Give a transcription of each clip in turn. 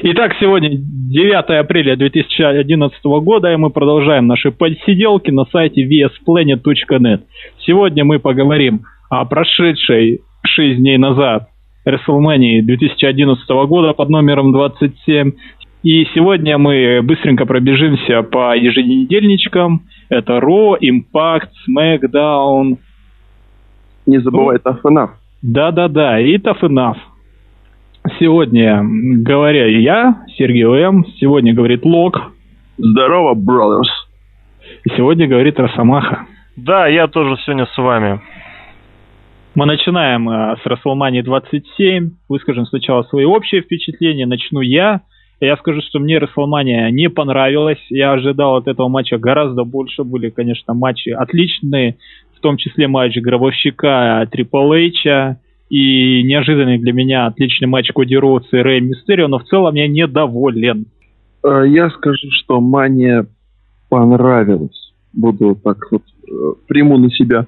Итак, сегодня 9 апреля 2011 года, и мы продолжаем наши посиделки на сайте vsplanet.net. Сегодня мы поговорим о прошедшей 6 дней назад WrestleMania 2011 года под номером 27. И сегодня мы быстренько пробежимся по еженедельничкам. Это Raw, Impact, SmackDown. Не забывай Tough Enough. Да-да-да, и Tough Enough. Сегодня говоря я, Сергей М. Сегодня говорит Лок. Здорово, brothers. И сегодня говорит Росомаха. Да, я тоже сегодня с вами. Мы начинаем э, с WrestleMania 27. Выскажем сначала свои общие впечатления. Начну я. Я скажу, что мне WrestleMania не понравилась. Я ожидал от этого матча гораздо больше. Были, конечно, матчи отличные, в том числе матч гробовщика Triple H и неожиданный для меня отличный матч Коди Роудс и Рэй Мистерио, но в целом я недоволен. Э, я скажу, что Мания понравилась. Буду так вот э, приму на себя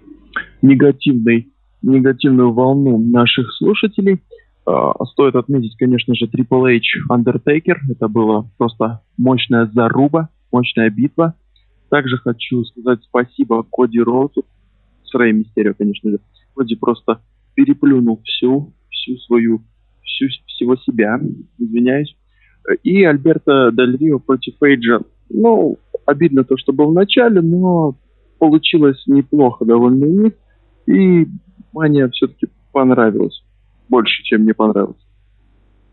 негативный негативную волну наших слушателей. Uh, стоит отметить, конечно же, Triple H Undertaker. Это была просто мощная заруба, мощная битва. Также хочу сказать спасибо Коди Роузу с Рэй Мистерио, конечно же. Коди просто переплюнул всю, всю свою, всю, всего себя, извиняюсь. И Альберто Дель Рио против Эйджа. Ну, обидно то, что был в начале, но получилось неплохо довольно у них. И Мания все-таки понравилась. Больше, чем мне понравилось.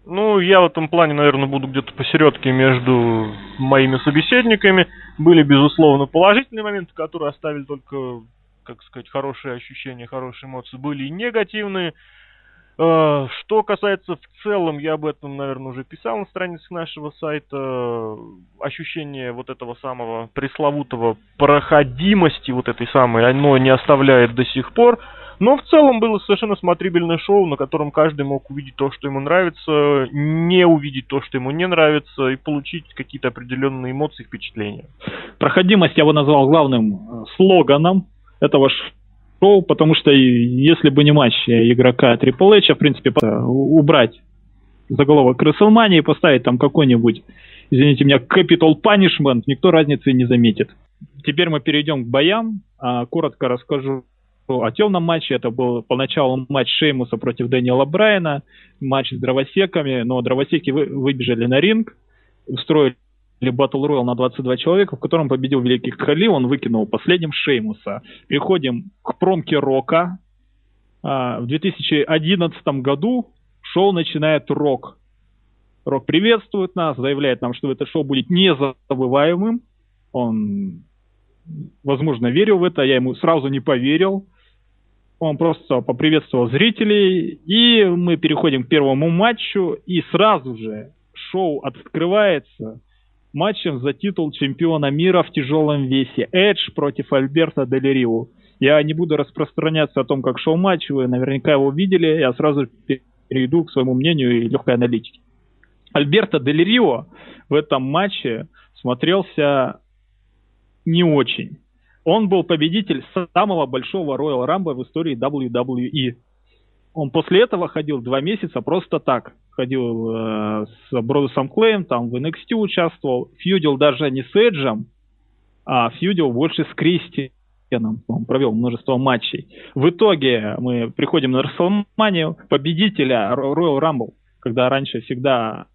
Ну, я в этом плане, наверное, буду где-то посередке между моими собеседниками. Были, безусловно, положительные моменты, которые оставили только, как сказать, хорошие ощущения, хорошие эмоции. Были и негативные. Э, что касается в целом, я об этом, наверное, уже писал на странице нашего сайта, ощущение вот этого самого пресловутого проходимости, вот этой самой, оно не оставляет до сих пор. Но в целом было совершенно смотрибельное шоу, на котором каждый мог увидеть то, что ему нравится, не увидеть то, что ему не нравится, и получить какие-то определенные эмоции, впечатления. Проходимость я бы назвал главным э, слоганом этого шоу, потому что если бы не матч игрока Triple H, в принципе, убрать заголовок WrestleMania и поставить там какой-нибудь, извините меня, Capital Punishment, никто разницы не заметит. Теперь мы перейдем к боям. А, коротко расскажу о темном матче. Это был поначалу матч Шеймуса против Дэниела Брайана, матч с дровосеками, но дровосеки вы, выбежали на ринг, устроили Battle Royale на 22 человека, в котором победил Великий Khali, он выкинул последним Шеймуса. Переходим к промке Рока. А, в 2011 году шоу начинает Рок. Рок приветствует нас, заявляет нам, что это шоу будет незабываемым. Он, возможно, верил в это, я ему сразу не поверил. Он просто поприветствовал зрителей, и мы переходим к первому матчу, и сразу же шоу открывается матчем за титул чемпиона мира в тяжелом весе. Эдж против Альберта Дель Я не буду распространяться о том, как шел матч, вы наверняка его видели, я сразу перейду к своему мнению и легкой аналитике. Альберто Дель в этом матче смотрелся не очень. Он был победитель самого большого Royal Rumble в истории WWE. Он после этого ходил два месяца просто так. Ходил э, с Бродусом Клеем, там в NXT участвовал. Фьюдил даже не с Эджем, а фьюдил больше с Кристианом. Он провел множество матчей. В итоге мы приходим на WrestleMania победителя Royal Rumble, когда раньше всегда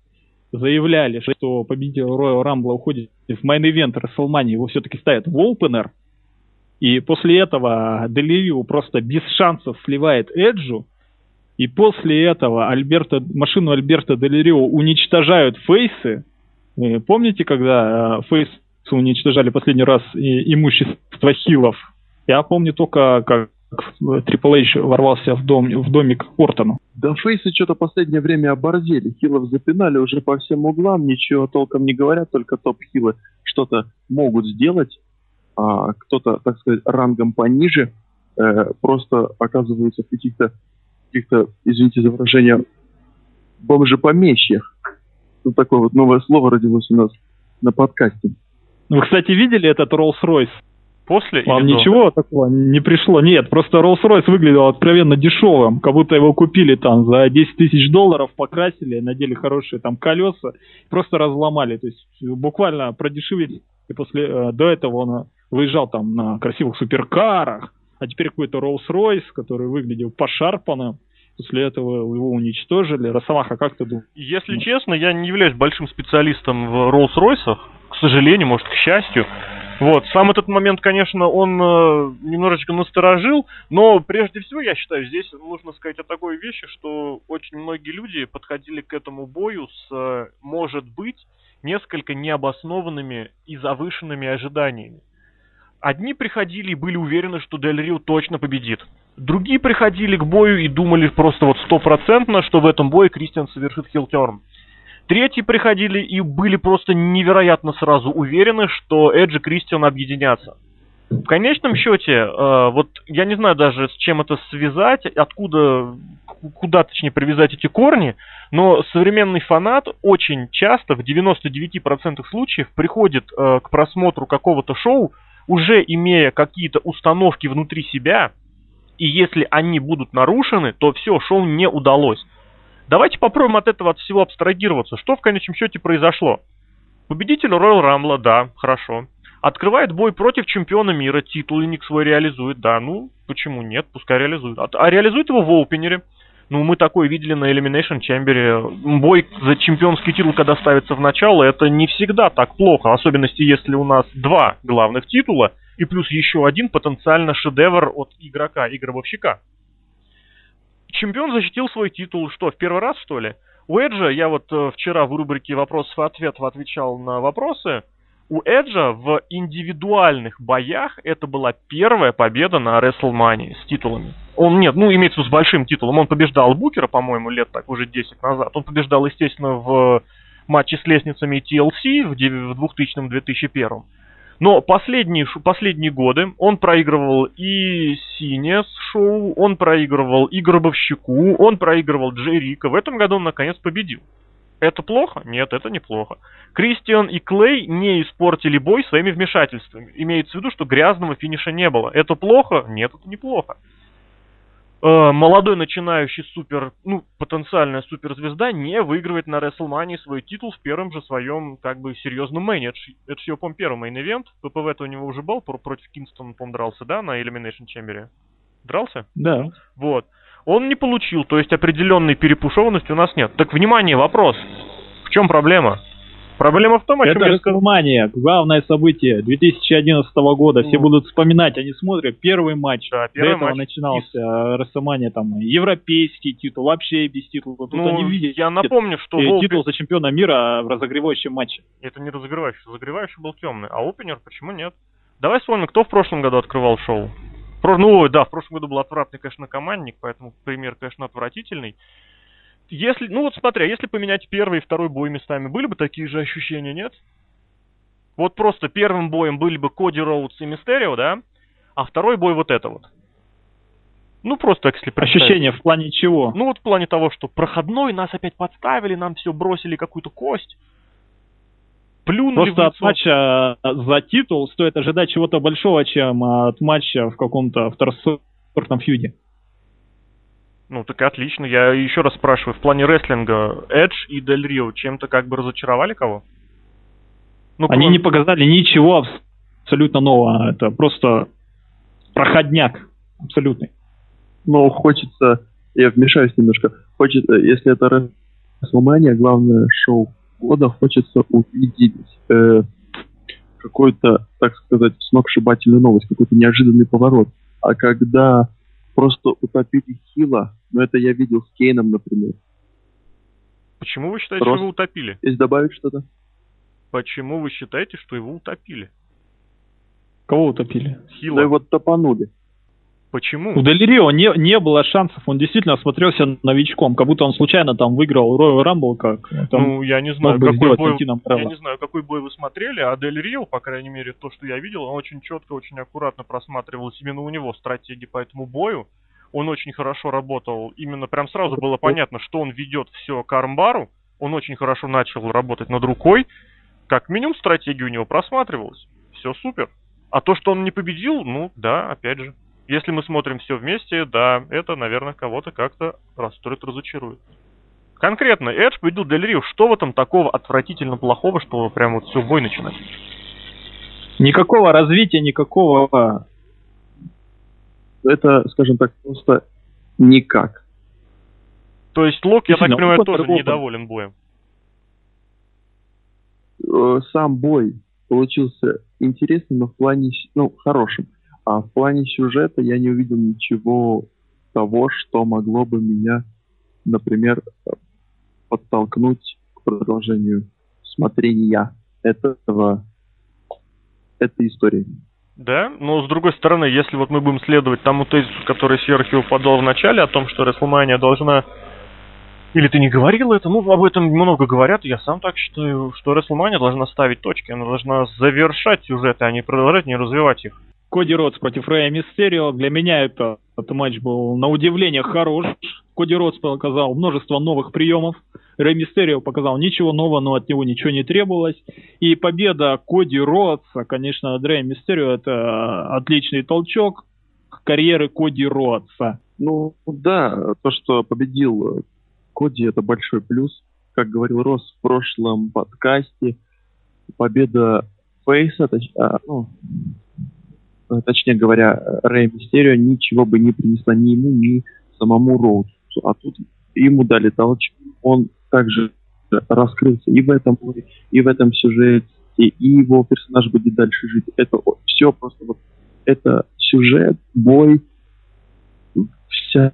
заявляли, что победитель Royal Rumble уходит в main event WrestleMania, его все-таки ставят в opener – и после этого Дель Рио просто без шансов сливает Эджу. И после этого Альберто, машину Альберто Дель Рио уничтожают фейсы. Вы помните, когда э, фейсы уничтожали последний раз имущество хилов? Я помню только, как Triple H ворвался в, дом, в домик к Ортону. Да фейсы что-то последнее время оборзели. Хилов запинали уже по всем углам, ничего толком не говорят, только топ-хилы что-то могут сделать а кто-то, так сказать, рангом пониже э, просто оказывается в каких-то, каких-то, извините за выражение, бомжепомещьях. Вот такое вот новое слово родилось у нас на подкасте. Вы, кстати, видели этот Rolls-Royce? После Вам или до? ничего такого не пришло? Нет, просто Rolls-Royce выглядел откровенно дешевым, как будто его купили там за 10 тысяч долларов, покрасили, надели хорошие там колеса, просто разломали. То есть буквально продешевили. И после э, до этого он выезжал там на красивых суперкарах, а теперь какой-то Rolls-Royce, который выглядел пошарпанным. После этого его уничтожили. Росомаха, как ты думаешь? Если честно, я не являюсь большим специалистом в Rolls-Royce, к сожалению, может, к счастью. Вот, сам этот момент, конечно, он э, немножечко насторожил, но прежде всего, я считаю, здесь нужно сказать о такой вещи, что очень многие люди подходили к этому бою с, э, может быть, несколько необоснованными и завышенными ожиданиями. Одни приходили и были уверены, что Дель Рио точно победит. Другие приходили к бою и думали просто вот стопроцентно, что в этом бое Кристиан совершит хилтерн. Третьи приходили и были просто невероятно сразу уверены, что Эдж и Кристиан объединятся. В конечном счете, э, вот я не знаю даже с чем это связать, откуда, куда точнее привязать эти корни, но современный фанат очень часто, в 99% случаев, приходит э, к просмотру какого-то шоу, уже имея какие-то установки внутри себя, и если они будут нарушены, то все, шоу не удалось. Давайте попробуем от этого от всего абстрагироваться. Что в конечном счете произошло? Победитель Royal Rumble, да, хорошо. Открывает бой против чемпиона мира, титульник свой реализует, да, ну, почему нет, пускай реализует. А, а реализует его в опенере. Ну, мы такое видели на Elimination Chamber. Бой за чемпионский титул, когда ставится в начало, это не всегда так плохо. Особенности, если у нас два главных титула, и плюс еще один потенциально шедевр от игрока и гробовщика чемпион защитил свой титул, что, в первый раз, что ли? У Эджа, я вот э, вчера в рубрике вопросов и ответов отвечал на вопросы, у Эджа в индивидуальных боях это была первая победа на WrestleMania с титулами. Он, нет, ну, имеется в виду с большим титулом. Он побеждал Букера, по-моему, лет так уже 10 назад. Он побеждал, естественно, в матче с лестницами TLC в 2000-2001. Но последние, последние годы он проигрывал и Сине шоу, он проигрывал и Гробовщику, он проигрывал Джей Рика. В этом году он наконец победил. Это плохо? Нет, это неплохо. Кристиан и Клей не испортили бой своими вмешательствами. Имеется в виду, что грязного финиша не было. Это плохо? Нет, это неплохо. Э, молодой начинающий супер, ну, потенциальная суперзвезда не выигрывает на WrestleMania свой титул в первом же своем, как бы, серьезном мэне. Это, это же его, по первый main event. ППВ-то у него уже был, против Кингстона, по дрался, да, на Elimination Chamber? Дрался? Да. Вот. Он не получил, то есть определенной перепушованности у нас нет. Так, внимание, вопрос. В чем проблема? Проблема в том, о чем Это я сказал. Главное событие 2011 года. Все Ну. будут вспоминать, они смотрят первый матч. Да, До первый этого матч. начинался WrestleMania, там, европейский титул, вообще без титула. Тут Ну, они видят я напомню, что э, титул за чемпиона мира в разогревающем матче. Это не разогревающий. Разогревающий был темный. А опенер почему нет? Давай вспомним, кто в прошлом году открывал шоу. Про- Ну, да, в прошлом году был отвратный, конечно, командник, поэтому пример, конечно, отвратительный. Если, ну вот смотри, а если поменять первый и второй бой местами, были бы такие же ощущения, нет? Вот просто первым боем были бы Коди Роудс и Мистерио, да? А второй бой вот это вот. Ну, просто так, если представить. Ощущение в плане чего? Ну вот в плане того, что проходной нас опять подставили, нам все бросили какую-то кость. Плюнули Просто от матча э, за титул стоит ожидать чего-то большого, чем от матча в каком-то второсортном фьюде. Ну так и отлично. Я еще раз спрашиваю, в плане рестлинга Эдж и Дель Рио чем-то как бы разочаровали кого? Ну, Они кроме- не показали ничего абс- абсолютно нового. Это просто проходняк абсолютный. Но хочется, я вмешаюсь немножко, хочется, если это WrestleMania, главное шоу года, хочется увидеть э, какой-то, так сказать, сногсшибательную новость, какой-то неожиданный поворот. А когда просто утопили Хила, ну это я видел с Кейном, например. Почему вы считаете, Просто- что его утопили? Есть добавить что-то? Почему вы считаете, что его утопили? Кого утопили? Хила. Да его топанули. Почему? У Делирио не, не было шансов, он действительно смотрелся новичком, как будто он случайно там выиграл Royal Rumble, как э, там ну, я не знаю, какой бой... Я не знаю, какой бой вы смотрели, а Дель Рио, по крайней мере, то, что я видел, он очень четко, очень аккуратно просматривалась именно у него стратегии по этому бою. Он очень хорошо работал. Именно прям сразу было понятно, что он ведет все к армбару. Он очень хорошо начал работать над рукой. Как минимум стратегия у него просматривалась. Все супер. А то, что он не победил, ну да, опять же. Если мы смотрим все вместе, да, это, наверное, кого-то как-то расстроит, разочарует. Конкретно, Эдж победил Дель Рио. Что в этом такого отвратительно плохого, что прям вот все бой начинать? Никакого развития, никакого... Это, скажем так, просто никак. То есть Лок, я так понимаю, тоже недоволен боем. Э, сам бой получился интересным, но в плане, ну, хорошим. А в плане сюжета я не увидел ничего того, что могло бы меня, например, подтолкнуть к продолжению смотрения этого этой истории. Да, но с другой стороны, если вот мы будем следовать тому тезису, который Серхио подал в начале, о том, что Рестлмания должна... Или ты не говорил это? Ну, об этом много говорят, я сам так считаю, что Рестлмания должна ставить точки, она должна завершать сюжеты, а не продолжать, не развивать их. Коди Ротс против Рэя Мистерио. Для меня это, этот матч был на удивление хорош. Коди Ротс показал множество новых приемов. Рэй Мистерио показал ничего нового, но от него ничего не требовалось. И победа Коди Ротса, конечно, от Рэя Мистерио это отличный толчок карьеры Коди Ротса. Ну да, то, что победил Коди, это большой плюс. Как говорил Рос в прошлом подкасте, победа Фейса, точ, а, ну, точнее говоря, Рэй Мистерио ничего бы не принесла ни ему, ни самому Роузу. А тут ему дали толчок. Он также раскрылся и в этом и в этом сюжете, и его персонаж будет дальше жить. Это все просто вот это сюжет, бой, вся,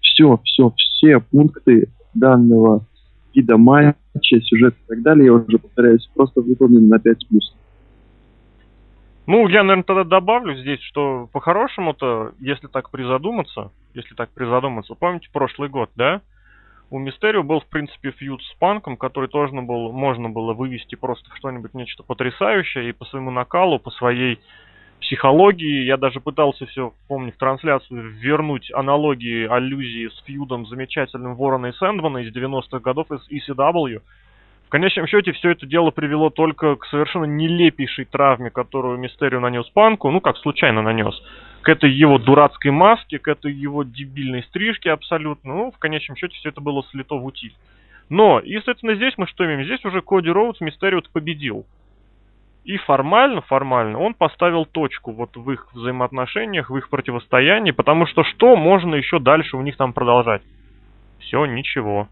все, все, все пункты данного вида матча, сюжет и так далее, я уже повторяюсь, просто выполнены на 5 плюсов. Ну, я, наверное, тогда добавлю здесь, что по-хорошему-то, если так призадуматься, если так призадуматься, помните прошлый год, да? У Мистерио был, в принципе, фьюд с Панком, который тоже был, можно было вывести просто что-нибудь нечто потрясающее, и по своему накалу, по своей психологии, я даже пытался все, помню, в трансляцию вернуть аналогии, аллюзии с фьюдом замечательным Ворона и Сэндмана из 90-х годов из ECW, в конечном счете все это дело привело только к совершенно нелепейшей травме, которую Мистерио нанес Панку, ну как случайно нанес, к этой его дурацкой маске, к этой его дебильной стрижке абсолютно. Ну, в конечном счете все это было слито в утиль. Но, и, соответственно, здесь мы что имеем? Здесь уже Коди Роудс Мистерио победил. И формально, формально он поставил точку вот в их взаимоотношениях, в их противостоянии, потому что что можно еще дальше у них там продолжать? Все, ничего.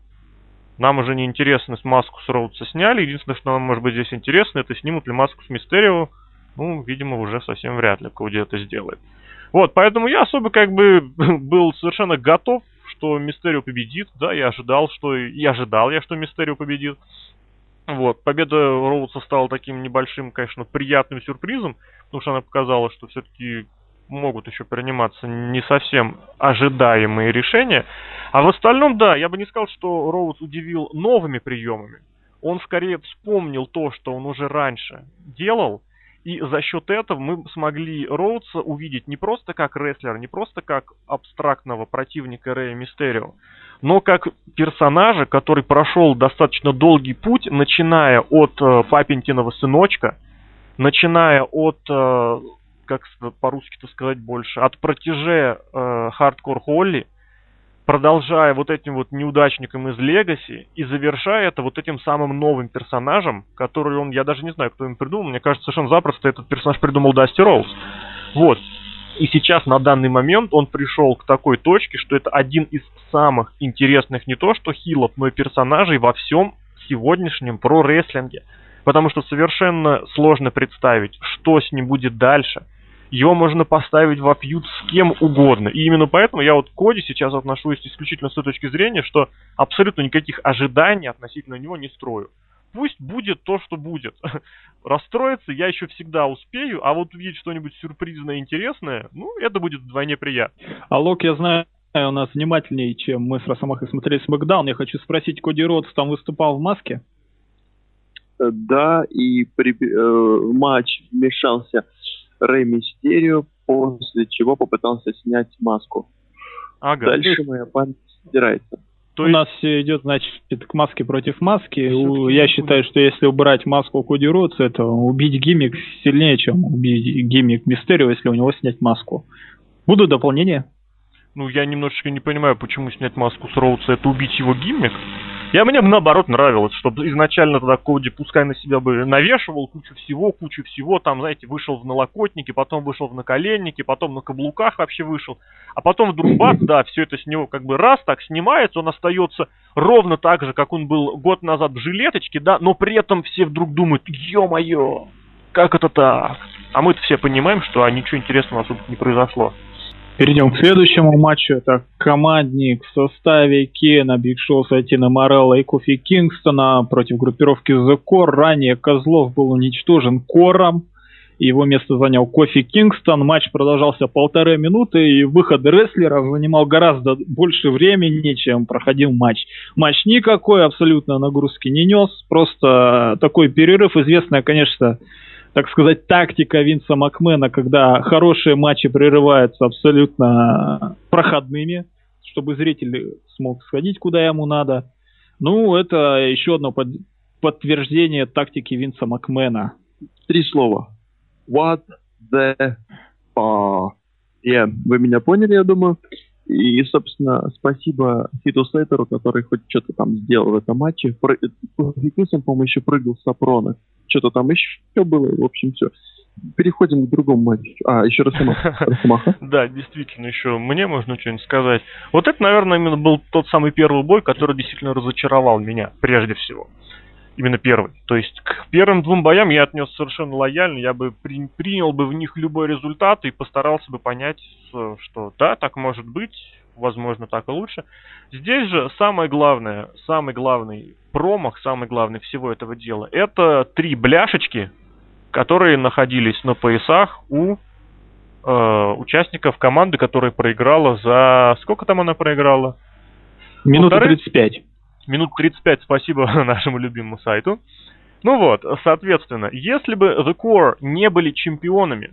Нам уже не интересно, с маску с Роудса сняли. Единственное, что нам может быть здесь интересно, это снимут ли маску с Мистерио. Ну, видимо, уже совсем вряд ли Коди это сделает. Вот, поэтому я особо как бы был совершенно готов, что Мистерио победит. Да, я ожидал, что... И ожидал я, что Мистерио победит. Вот, победа Роудса стала таким небольшим, конечно, приятным сюрпризом, потому что она показала, что все-таки могут еще приниматься не совсем ожидаемые решения. А в остальном, да, я бы не сказал, что Роуз удивил новыми приемами. Он скорее вспомнил то, что он уже раньше делал, и за счет этого мы смогли Роудса увидеть не просто как рестлера, не просто как абстрактного противника Рэя Мистерио, но как персонажа, который прошел достаточно долгий путь, начиная от э, папентиного сыночка, начиная от э, как по-русски-то сказать больше, от протеже э, Холли, продолжая вот этим вот неудачником из Легаси и завершая это вот этим самым новым персонажем, который он, я даже не знаю, кто им придумал, мне кажется, совершенно запросто этот персонаж придумал Дасти Роуз. Вот. И сейчас, на данный момент, он пришел к такой точке, что это один из самых интересных не то что хилов, но и персонажей во всем сегодняшнем про-рестлинге. Потому что совершенно сложно представить, что с ним будет дальше – его можно поставить в фьюд с кем угодно. И именно поэтому я вот к Коди сейчас отношусь исключительно с той точки зрения, что абсолютно никаких ожиданий относительно него не строю. Пусть будет то, что будет. Расстроиться я еще всегда успею, а вот увидеть что-нибудь сюрпризное, интересное, ну, это будет вдвойне приятно. А Лок, я знаю, у нас внимательнее, чем мы с Росомахой смотрели Смакдаун. Я хочу спросить, Коди Ротс там выступал в маске? Да, и при, э, матч вмешался Рэй Мистерио, после чего попытался снять маску. Ага. Дальше моя память стирается. То У есть... нас все идет, значит, к маске против маски. Я считаю, что если убрать маску Коди Роудса, это убить гиммик сильнее, чем убить гиммик Мистерио, если у него снять маску. Будут дополнения? Ну, я немножечко не понимаю, почему снять маску с Роудса это убить его гиммик. Я мне наоборот нравилось, чтобы изначально тогда Коди пускай на себя бы навешивал кучу всего, кучу всего, там, знаете, вышел в налокотнике, потом вышел в наколеннике, потом на каблуках вообще вышел, а потом вдруг бац, да, все это с него как бы раз так снимается, он остается ровно так же, как он был год назад в жилеточке, да, но при этом все вдруг думают, ё-моё, как это так? А мы-то все понимаем, что а ничего интересного особо не произошло. Перейдем к следующему матчу. Это командник в составе Кейна, Big Show, Сантино Марелла и Кофи Кингстона против группировки The Core. Ранее Козлов был уничтожен Кором. Его место занял Кофи Кингстон. Матч продолжался полторы минуты, и выход рестлера занимал гораздо больше времени, чем проходил матч. Матч никакой абсолютно нагрузки не нес. Просто такой перерыв. Известная, конечно, так сказать, тактика Винса Макмена, когда хорошие матчи прерываются абсолютно проходными, чтобы зритель смог сходить куда ему надо. Ну, это еще одно под, подтверждение тактики Винса Макмена. Три слова. What the fuck? Yeah, вы меня поняли, я думаю. И, собственно, спасибо Фиту Слейтеру, который хоть что-то там сделал в этом матче. Викинсон, по-моему, еще прыгал с Сапрона. Что-то там еще было, в общем, все. Переходим к другому матчу. А, еще Росомаха. Да, действительно, еще мне можно что-нибудь сказать. Вот это, наверное, именно был тот самый первый бой, который действительно разочаровал меня, прежде всего. Именно первый. То есть к первым двум боям я отнес совершенно лояльно, я бы при, принял бы в них любой результат и постарался бы понять, что да, так может быть, возможно, так и лучше. Здесь же самое главное, самый главный промах, самый главный всего этого дела, это три бляшечки, которые находились на поясах у э, участников команды, которая проиграла за... Сколько там она проиграла? Минуты 35 минут 35 спасибо нашему любимому сайту. Ну вот, соответственно, если бы The Core не были чемпионами,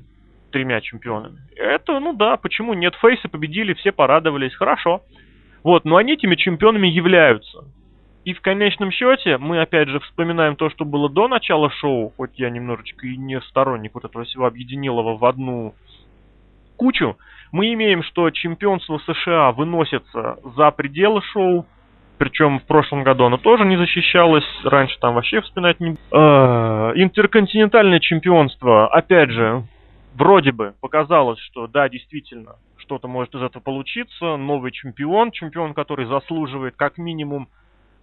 тремя чемпионами, это, ну да, почему нет, фейсы победили, все порадовались, хорошо. Вот, но они этими чемпионами являются. И в конечном счете, мы опять же вспоминаем то, что было до начала шоу, хоть я немножечко и не сторонник вот этого всего объединилого в одну кучу, мы имеем, что чемпионство США выносится за пределы шоу, причем в прошлом году она тоже не защищалась. Раньше там вообще вспоминать не... Э, интерконтинентальное чемпионство, опять же, вроде бы показалось, что да, действительно, что-то может из этого получиться. Новый чемпион, чемпион, который заслуживает как минимум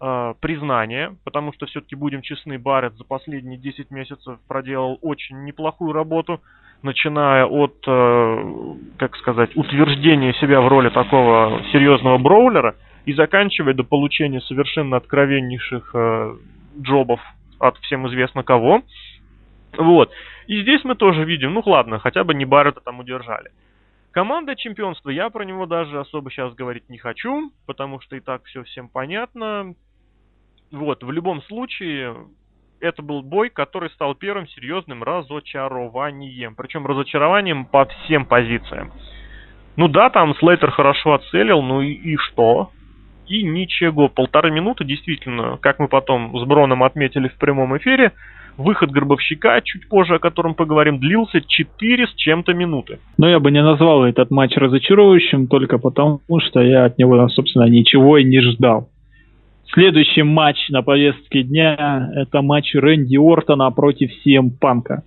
э, признания, потому что все-таки будем честны, Барретт за последние 10 месяцев проделал очень неплохую работу, начиная от, э, как сказать, утверждения себя в роли такого серьезного броулера – и заканчивая до получения совершенно откровеннейших э, джобов от всем известно кого. Вот. И здесь мы тоже видим, ну ладно, хотя бы не Баррета там удержали. Команда чемпионства, я про него даже особо сейчас говорить не хочу, потому что и так все всем понятно. Вот, в любом случае, это был бой, который стал первым серьезным разочарованием. Причем разочарованием по всем позициям. Ну да, там Слейтер хорошо отцелил, ну и, и что? И ничего. Полторы минуты, действительно, как мы потом с Броном отметили в прямом эфире, выход Гробовщика, чуть позже о котором поговорим, длился 4 с чем-то минуты. Но я бы не назвал этот матч разочаровывающим, только потому, что я от него, собственно, ничего и не ждал. Следующий матч на повестке дня – это матч Рэнди Ортона против CM Панка.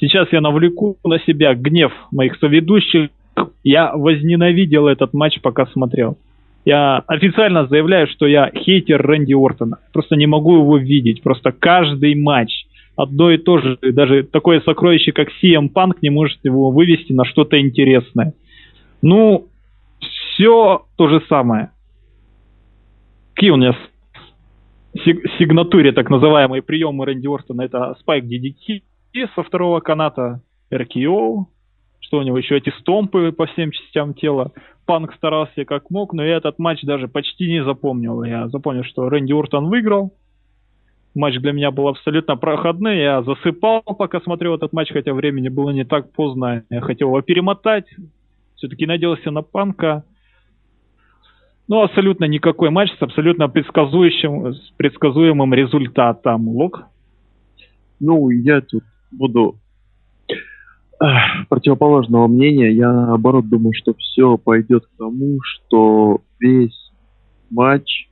Сейчас я навлеку на себя гнев моих соведущих. Я возненавидел этот матч, пока смотрел. Я официально заявляю, что я хейтер Рэнди Ортона. Просто не могу его видеть. Просто каждый матч одно и то же. Даже такое сокровище, как CM Punk, не может его вывести на что-то интересное. Ну, все то же самое. Какие у меня сигнатуре так называемые приемы Рэнди Ортона? Это Spike DDT со второго каната, RKO, что у него еще эти стомпы по всем частям тела. Панк старался как мог, но я этот матч даже почти не запомнил. Я запомнил, что Рэнди Уртон выиграл. Матч для меня был абсолютно проходный. Я засыпал, пока смотрел этот матч, хотя времени было не так поздно. Я хотел его перемотать. Все-таки надеялся на Панка. Ну, абсолютно никакой матч с абсолютно предсказующим, с предсказуемым результатом. Лук? Ну, я тут буду противоположного мнения. Я наоборот думаю, что все пойдет к тому, что весь матч,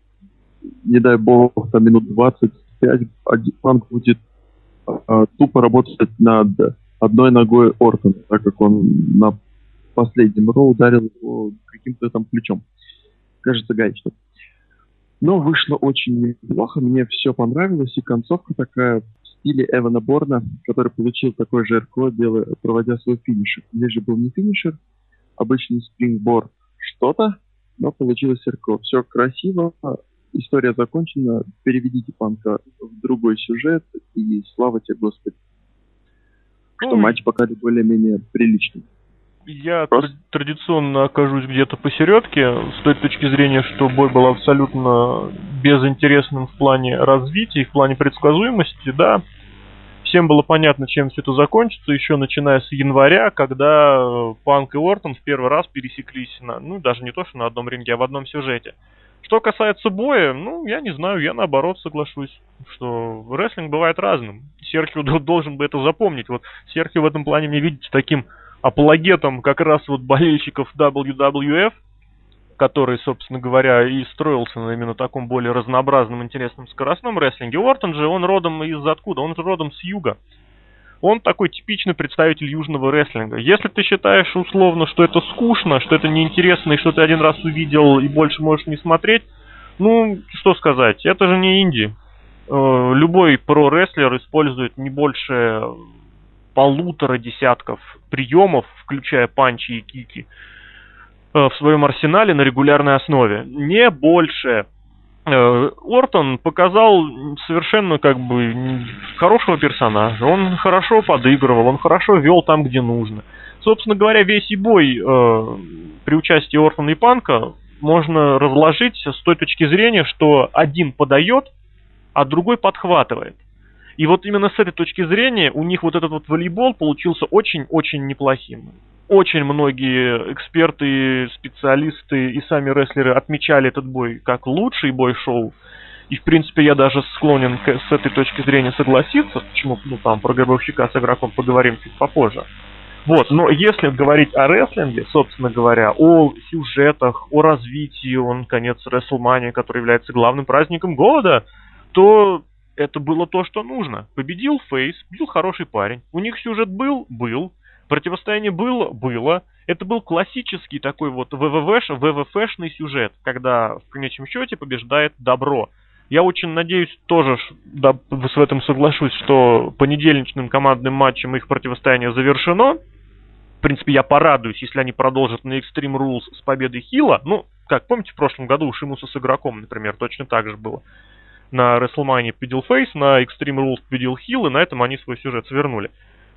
не дай бог, там минут 25, Панк будет а, тупо работать над одной ногой Ортона, так как он на последнем роу ударил его каким-то там ключом. Кажется, гаечным. Но вышло очень неплохо, мне все понравилось, и концовка такая стиле Эвана Борна, который получил такой же РКО, делая, проводя свой финишер. Здесь же был не финишер, обычный спрингборд что-то, но получилось РКО. Все красиво, история закончена, переведите панка в другой сюжет, и слава тебе, Господи. Что матч показали более-менее приличный. Я Просто... традиционно окажусь где-то посередке, с той точки зрения, что бой был абсолютно безинтересным в плане развития и в плане предсказуемости, да. Всем было понятно, чем все это закончится, еще начиная с января, когда Панк и Уортон в первый раз пересеклись, на, ну, даже не то, что на одном ринге, а в одном сюжете. Что касается боя, ну, я не знаю, я наоборот соглашусь, что рестлинг бывает разным. Серхио должен бы это запомнить. Вот Серхио в этом плане мне видите таким апологетом как раз вот болельщиков WWF, который, собственно говоря, и строился на именно таком более разнообразном, интересном скоростном рестлинге. Уортон же, он родом из откуда? Он же родом с юга. Он такой типичный представитель южного рестлинга. Если ты считаешь условно, что это скучно, что это неинтересно, и что ты один раз увидел и больше можешь не смотреть, ну, что сказать, это же не инди. Э, любой про-рестлер использует не больше полутора десятков приемов, включая панчи и кики, э, в своем арсенале на регулярной основе. Не больше. Э, Ортон показал совершенно как бы хорошего персонажа. Он хорошо подыгрывал, он хорошо вел там, где нужно. Собственно говоря, весь и бой э, при участии Ортона и Панка можно разложить с той точки зрения, что один подает, а другой подхватывает. И вот именно с этой точки зрения у них вот этот вот волейбол получился очень-очень неплохим. Очень многие эксперты, специалисты и сами рестлеры отмечали этот бой как лучший бой шоу. И, в принципе, я даже склонен к, с этой точки зрения согласиться, почему, ну, там, про гробовщика с игроком поговорим чуть попозже. Вот, но если говорить о рестлинге, собственно говоря, о сюжетах, о развитии, он, конец Рестлмании, который является главным праздником года, то это было то, что нужно. Победил Фейс, бил хороший парень. У них сюжет был? Был. Противостояние было? Было. Это был классический такой вот ВВВш, ВВФшный сюжет, когда в конечном счете побеждает добро. Я очень надеюсь, тоже да, с этом соглашусь, что понедельничным командным матчем их противостояние завершено. В принципе, я порадуюсь, если они продолжат на Extreme Rules с победой Хила. Ну, как помните, в прошлом году у Шимуса с игроком, например, точно так же было на WrestleMania победил Фейс, на Extreme Rules победил Хилл, и на этом они свой сюжет свернули.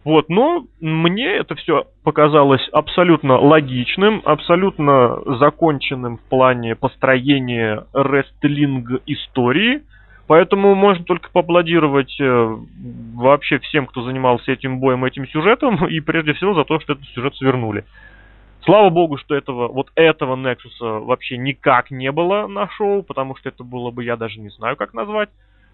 Вот, но мне это все показалось абсолютно логичным, абсолютно законченным в плане построения рестлинг истории. Поэтому можно только поаплодировать э, вообще всем, кто занимался этим боем, этим сюжетом, и прежде всего за то, что этот сюжет свернули. Слава богу, что этого, вот этого Nexus вообще никак не было на шоу, потому что это было бы, я даже не знаю, как назвать.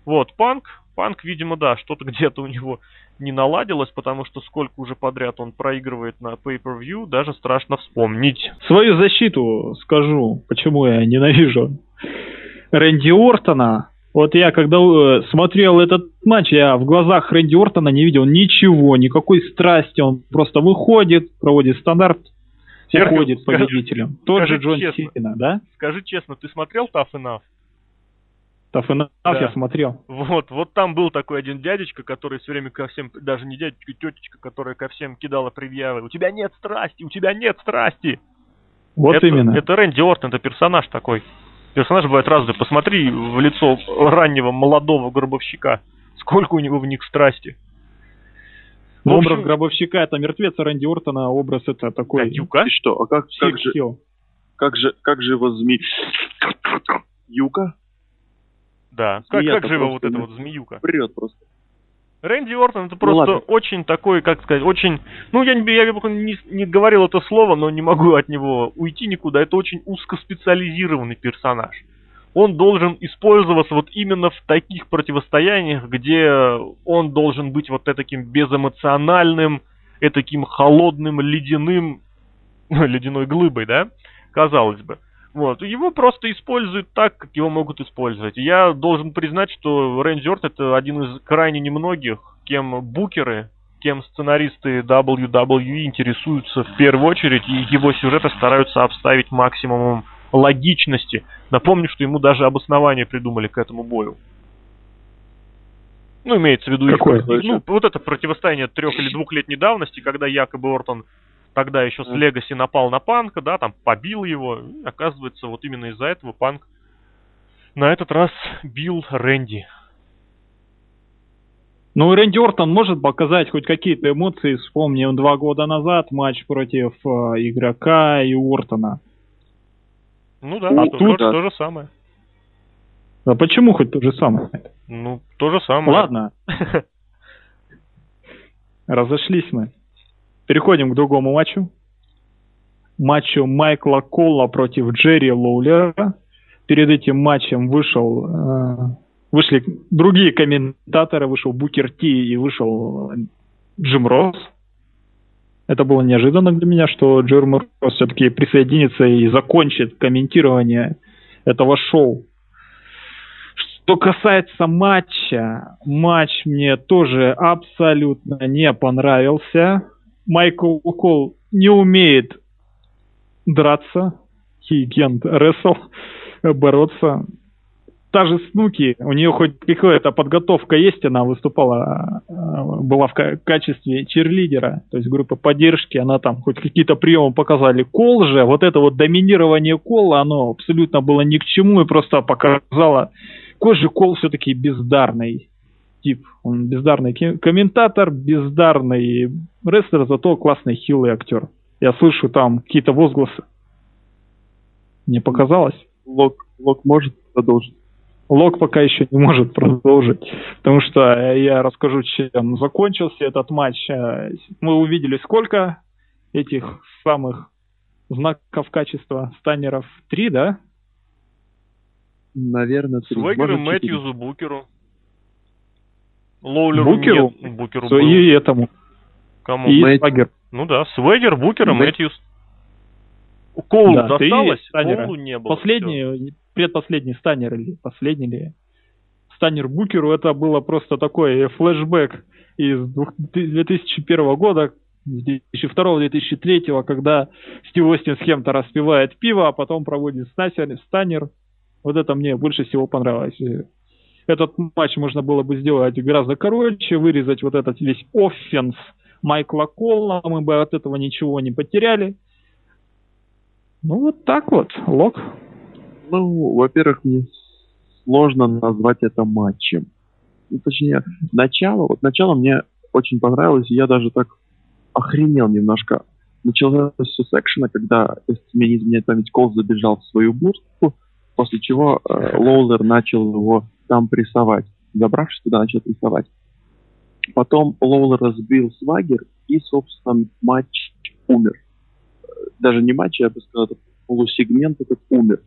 Вот, Панк, Панк, видимо, да, что-то где-то у него не наладилось, потому что сколько уже подряд он проигрывает на Pay-Per-View, даже страшно вспомнить. Свою защиту скажу, почему я ненавижу Рэнди Ортона. Вот я, когда э, смотрел этот матч, я в глазах Рэнди Ортона не видел ничего, никакой страсти. Он просто выходит, проводит стандарт, Серхио, уходит победителем. Тот же Джон честно, Сина, да? Скажи честно, ты смотрел Tough Enough? Tough Enough да. я смотрел. Вот, вот там был такой один дядечка, который все время ко всем, даже не дядечка, тетечка, которая ко всем кидала предъявы. У тебя нет страсти, у тебя нет страсти. Вот это, именно. Это Рэнди Ортон, это персонаж такой. Персонаж бывает разный. Посмотри в лицо раннего молодого гробовщика. Сколько у него в них страсти. Ну, общем... Образ гробовщика это мертвец, а Рэнди Ортона образ это такой... Юка? И что? А как, как же... Как же, как же его змеи... Юка? Да. Как, как же его вот эта вот змеюка? Прет просто. Рэнди Ортон это просто ну, очень такой, как сказать, очень... Ну, я, не, я не, не говорил это слово, но не могу от него уйти никуда. Это очень узкоспециализированный персонаж. Он должен использоваться вот именно в таких противостояниях, где он должен быть вот таким безэмоциональным, таким холодным, ледяным, ледяной глыбой, да, казалось бы. Вот. Его просто используют так, как его могут использовать. Я должен признать, что Рэнди Орт это один из крайне немногих, кем букеры, кем сценаристы WWE интересуются в первую очередь, и его сюжеты стараются обставить максимумом логичности. Напомню, что ему даже обоснование придумали к этому бою. Ну, имеется в виду Какое? их, ну, вот это противостояние трех или двухлетней давности, когда якобы Ортон тогда еще с Легаси напал на Панка, да, там побил его. И, оказывается, вот именно из-за этого Панк на этот раз бил Рэнди. Ну, Рэнди Ортон может показать хоть какие-то эмоции. Вспомним два года назад матч против э, игрока и Ортона. Ну да, а то, тут, то, то же самое. А почему хоть то же самое? Ну, то же самое. Ладно. Разошлись мы. Переходим к другому матчу. Матчу Майкла Колла против Джерри Лоулера. Перед этим матчем вышел, э, вышли другие комментаторы. Вышел Букер Ти и вышел Джим Росс. Это было неожиданно для меня, что Джим Росс все-таки присоединится и закончит комментирование этого шоу. Что касается матча, матч мне тоже абсолютно не понравился. Майкл Кол не умеет драться, he can't wrestle, бороться. Та же Снуки, у нее хоть какая-то подготовка есть, она выступала, э, была в качестве черлидера, то есть группы поддержки, она там хоть какие-то приемы показали. Кол же, вот это вот доминирование Кола, оно абсолютно было ни к чему и просто показало, какой же Кол все-таки бездарный тип. Он бездарный комментатор, бездарный рестлер, зато классный хилый актер. Я слышу там какие-то возгласы. Мне показалось. Лок, Лок может продолжить? Лок пока еще не может продолжить, потому что я расскажу, чем закончился этот матч. Мы увидели сколько этих самых знаков качества станеров? Три, да? Наверное, три. Свегеру, Мэтьюзу, Букеру. Лоулеру Букеру? нет. Букеру был. И этому. Кому? И. Свагер. Ну да, Свегер, Букер и Мэтт... Коулу да, досталось, Коулу не было. Последний, все. предпоследний станер или последний ли? Станер Букеру это было просто такой флешбэк из 2001 года, 2002-2003, когда Стив Остин с кем-то распивает пиво, а потом проводит станер, станер. Вот это мне больше всего понравилось этот матч можно было бы сделать гораздо короче, вырезать вот этот весь оффенс Майкла Колла, мы бы от этого ничего не потеряли. Ну, вот так вот, Лок. Ну, во-первых, мне сложно назвать это матчем. Ну, точнее, начало, вот начало мне очень понравилось, и я даже так охренел немножко. Началось все с экшена, когда, если мне не изменяет память, Кол забежал в свою бурку, после чего э, Лоулер начал его там прессовать. Забравшись туда, начал прессовать. Потом Лоулер разбил свагер, и, собственно, матч умер. Даже не матч, я бы сказал, это полусегмент этот умер.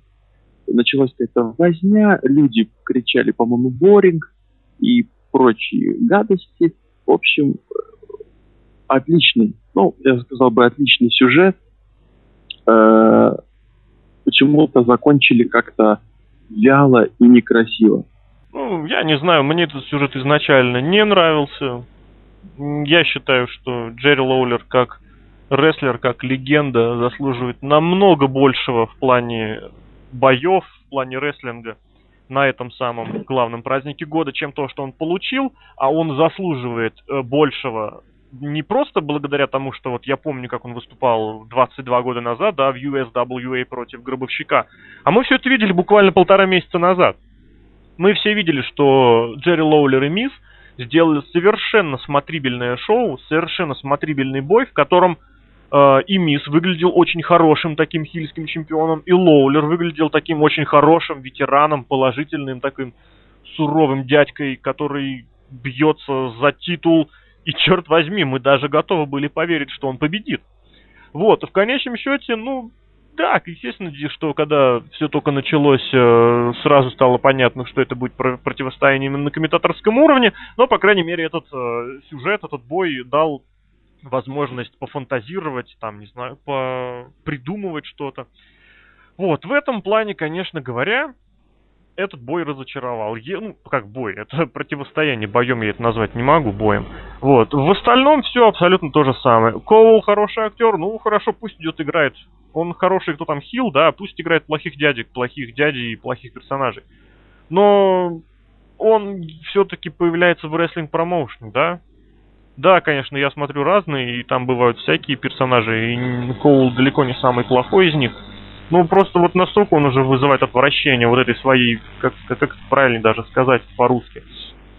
Началась какая-то возня, люди кричали, по-моему, боринг и прочие гадости. В общем, отличный, ну, я сказал бы, отличный сюжет. Э-э- почему-то закончили как-то вяло и некрасиво. Ну, я не знаю, мне этот сюжет изначально не нравился. Я считаю, что Джерри Лоулер как рестлер, как легенда заслуживает намного большего в плане боев, в плане рестлинга на этом самом главном празднике года, чем то, что он получил, а он заслуживает э, большего не просто благодаря тому, что вот я помню, как он выступал 22 года назад, да, в USWA против Гробовщика, а мы все это видели буквально полтора месяца назад. Мы все видели, что Джерри Лоулер и Мисс сделали совершенно смотрибельное шоу, совершенно смотрибельный бой, в котором и Мисс выглядел очень хорошим таким хильским чемпионом, и Лоулер выглядел таким очень хорошим ветераном, положительным таким суровым дядькой, который бьется за титул, и черт возьми, мы даже готовы были поверить, что он победит. Вот, в конечном счете, ну, так, естественно, что когда все только началось, э, сразу стало понятно, что это будет противостояние именно на комментаторском уровне, но, по крайней мере, этот э, сюжет, этот бой дал возможность пофантазировать, там, не знаю, придумывать что-то. Вот, в этом плане, конечно говоря, этот бой разочаровал. Е, ну, как бой, это противостояние, боем я это назвать не могу, боем. Вот, в остальном все абсолютно то же самое. Коул хороший актер, ну, хорошо, пусть идет играет. Он хороший, кто там хил, да, пусть играет плохих дядек, плохих дядей и плохих персонажей. Но он все-таки появляется в рестлинг промоушене, да? Да, конечно, я смотрю разные, и там бывают всякие персонажи, и Коул далеко не самый плохой из них. Ну, просто вот настолько он уже вызывает отвращение вот этой своей, как, как, как правильно даже сказать по-русски?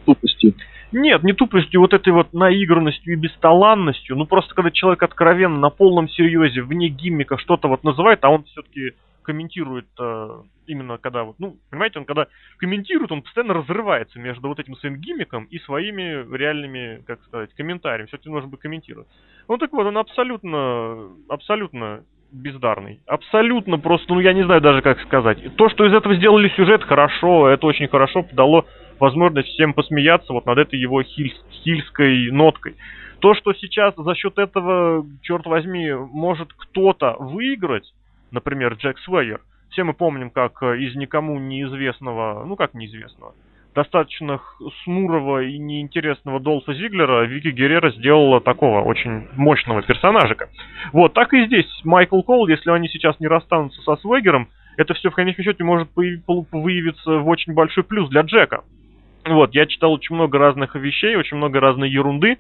Тупостью. Нет, не тупостью, вот этой вот наигранностью и бесталанностью. Ну, просто когда человек откровенно, на полном серьезе, вне гиммика что-то вот называет, а он все-таки комментирует э, именно когда вот, ну, понимаете, он когда комментирует, он постоянно разрывается между вот этим своим гиммиком и своими реальными, как сказать, комментариями. Все-таки нужно бы комментировать. Ну так вот, он абсолютно, абсолютно бездарный. Абсолютно просто, ну я не знаю даже как сказать. То, что из этого сделали сюжет, хорошо, это очень хорошо дало возможность всем посмеяться вот над этой его хиль, хильской ноткой. То, что сейчас за счет этого, черт возьми, может кто-то выиграть, например, Джек Свейер, все мы помним, как из никому неизвестного, ну как неизвестного, достаточно смурого и неинтересного Долфа Зиглера Вики Геррера сделала такого очень мощного персонажика. Вот, так и здесь Майкл Кол, если они сейчас не расстанутся со Свегером, это все в конечном счете может выявиться в очень большой плюс для Джека. Вот, я читал очень много разных вещей, очень много разной ерунды.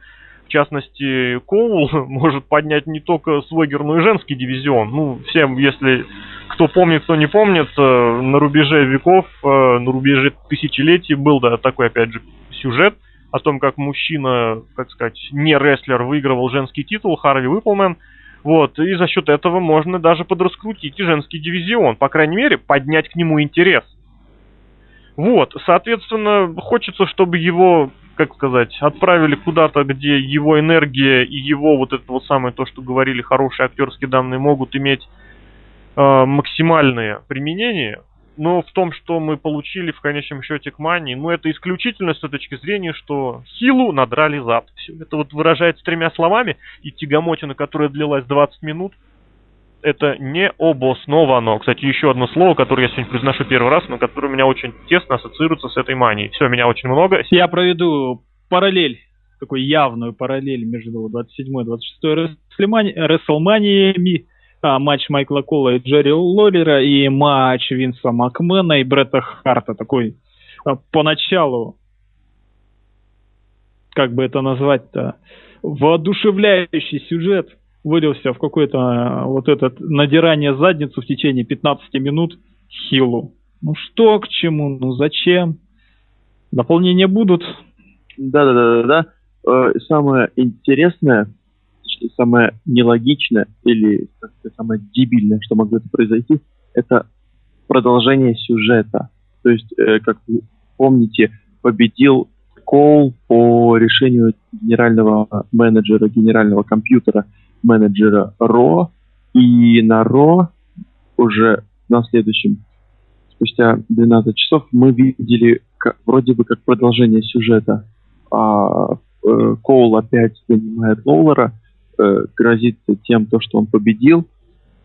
Частности, Коул может поднять не только Свегер, но и женский дивизион. Ну, всем, если кто помнит, кто не помнит, э, на рубеже веков, э, на рубеже тысячелетий был, да, такой, опять же, сюжет о том, как мужчина, как сказать, не рестлер, выигрывал женский титул, Харви Уиплмен. Вот, и за счет этого можно даже подраскрутить и женский дивизион, по крайней мере, поднять к нему интерес. Вот, соответственно, хочется, чтобы его, как сказать, отправили куда-то, где его энергия и его вот это вот самое, то, что говорили, хорошие актерские данные могут иметь э, максимальное применение, но в том, что мы получили в конечном счете к Мани, ну это исключительно с той точки зрения, что силу надрали зад. Все это вот выражается тремя словами, и тягомотина, которая длилась 20 минут, это не обосновано. Кстати, еще одно слово, которое я сегодня произношу первый раз, но которое у меня очень тесно ассоциируется с этой манией. Все, меня очень много. Я проведу параллель, такую явную параллель между 27 и 26 WrestleMania а, матч Майкла Кола и Джерри Лоллера и матч Винса Макмена и Бретта Харта. Такой а, поначалу, как бы это назвать-то, воодушевляющий сюжет вылился в какое-то а, вот это надирание задницу в течение 15 минут Хилу. Ну что к чему, ну зачем? Дополнения будут? Да-да-да-да. Э, самое интересное, самое нелогичное или самое дебильное, что могло это произойти, это продолжение сюжета. То есть, э, как вы помните, победил Коул по решению генерального менеджера, генерального компьютера, менеджера Ро. И на Ро уже на следующем, спустя 12 часов, мы видели как, вроде бы как продолжение сюжета. А, э, Коул опять занимает Лоулера, э, грозится тем, то, что он победил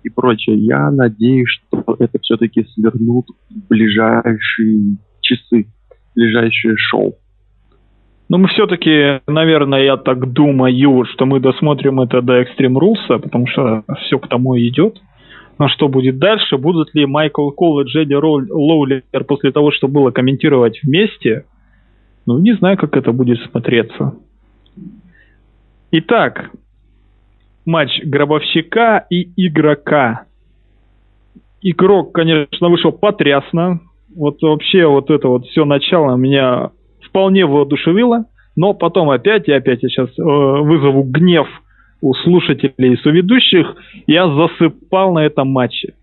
и прочее. Я надеюсь, что это все-таки свернут в ближайшие часы, ближайшее шоу. Ну, мы все-таки, наверное, я так думаю, что мы досмотрим это до Extreme Rules, потому что все к тому и идет. Но что будет дальше? Будут ли Майкл Кол и Джеди Лоулер после того, что было, комментировать вместе? Ну, не знаю, как это будет смотреться. Итак, матч гробовщика и игрока. Игрок, конечно, вышел потрясно. Вот вообще вот это вот все начало меня вполне воодушевило. Но потом опять, и опять я сейчас э, вызову гнев у слушателей и соведущих, я засыпал на этом матче.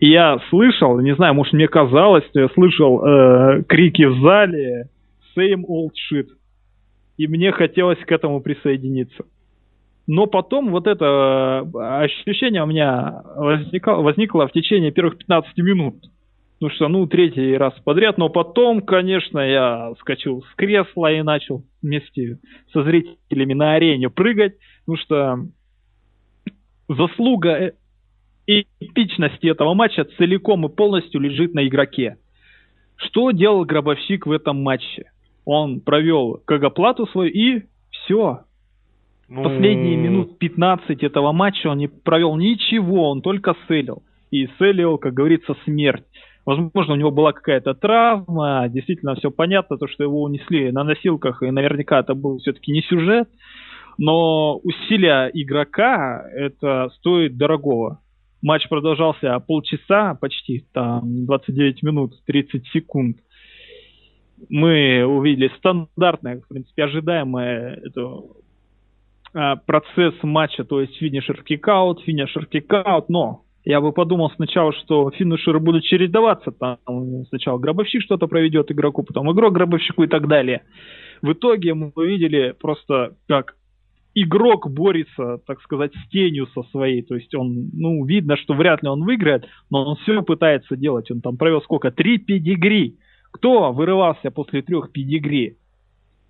И я слышал, не знаю, может мне казалось, что я слышал э, крики в зале «Same old shit». И мне хотелось к этому присоединиться. Но потом вот это э, ощущение у меня возникло, возникло в течение первых 15 минут. Ну что, ну, третий раз подряд. Но потом, конечно, я скачал с кресла и начал вместе со зрителями на арене прыгать. Потому что заслуга э, эпичности этого матча целиком и полностью лежит на игроке. Что делал Гробовщик в этом матче? Он провел кагоплату свою и все. Ну... Последние минут 15 этого матча он не провел ничего, он только селил. И селил, как говорится, смерть. Возможно, у него была какая-то травма, действительно все понятно, то, что его унесли на носилках, и наверняка это был все-таки не сюжет. Но усилия игрока это стоит дорогого. Матч продолжался полчаса, почти там 29 минут 30 секунд. Мы увидели стандартное, в принципе, ожидаемое это, а, процесс матча, то есть finisher kickout, finisher kickout, но я бы подумал сначала, что финишеры будут чередоваться. Там сначала гробовщик что-то проведет игроку, потом игрок гробовщику и так далее. В итоге мы увидели просто, как игрок борется, так сказать, с тенью со своей. То есть он, ну, видно, что вряд ли он выиграет, но он все пытается делать. Он там провел сколько? Три педигри. Кто вырывался после трех педигри?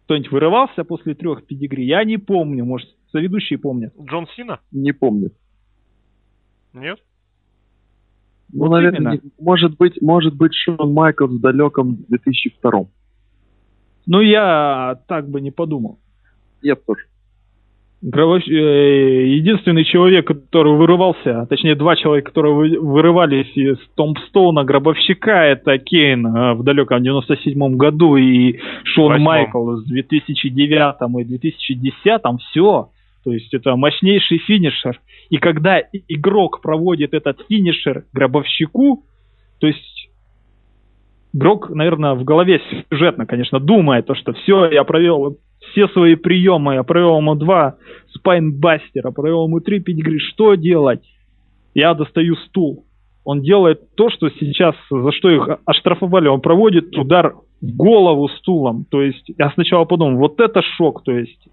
Кто-нибудь вырывался после трех педигри? Я не помню, может, соведущие помнят. Джон Сина? Не помню. Нет? Ну, вот наверное, именно. может быть, может быть Шон Майклс в далеком 2002. Ну, я так бы не подумал. Я тоже. Э, единственный человек, который вырывался, а точнее два человека, которые вырывались из Томпстоуна гробовщика, это Кейн э, в далеком 97 году и Шон Майкл в 2009 и 2010. Все. То есть это мощнейший финишер. И когда игрок проводит этот финишер гробовщику, то есть игрок, наверное, в голове сюжетно, конечно, думает, то, что все, я провел все свои приемы, я провел ему два спайнбастера, провел ему три педигри, что делать? Я достаю стул. Он делает то, что сейчас, за что их оштрафовали, он проводит удар в голову стулом. То есть я сначала подумал, вот это шок, то есть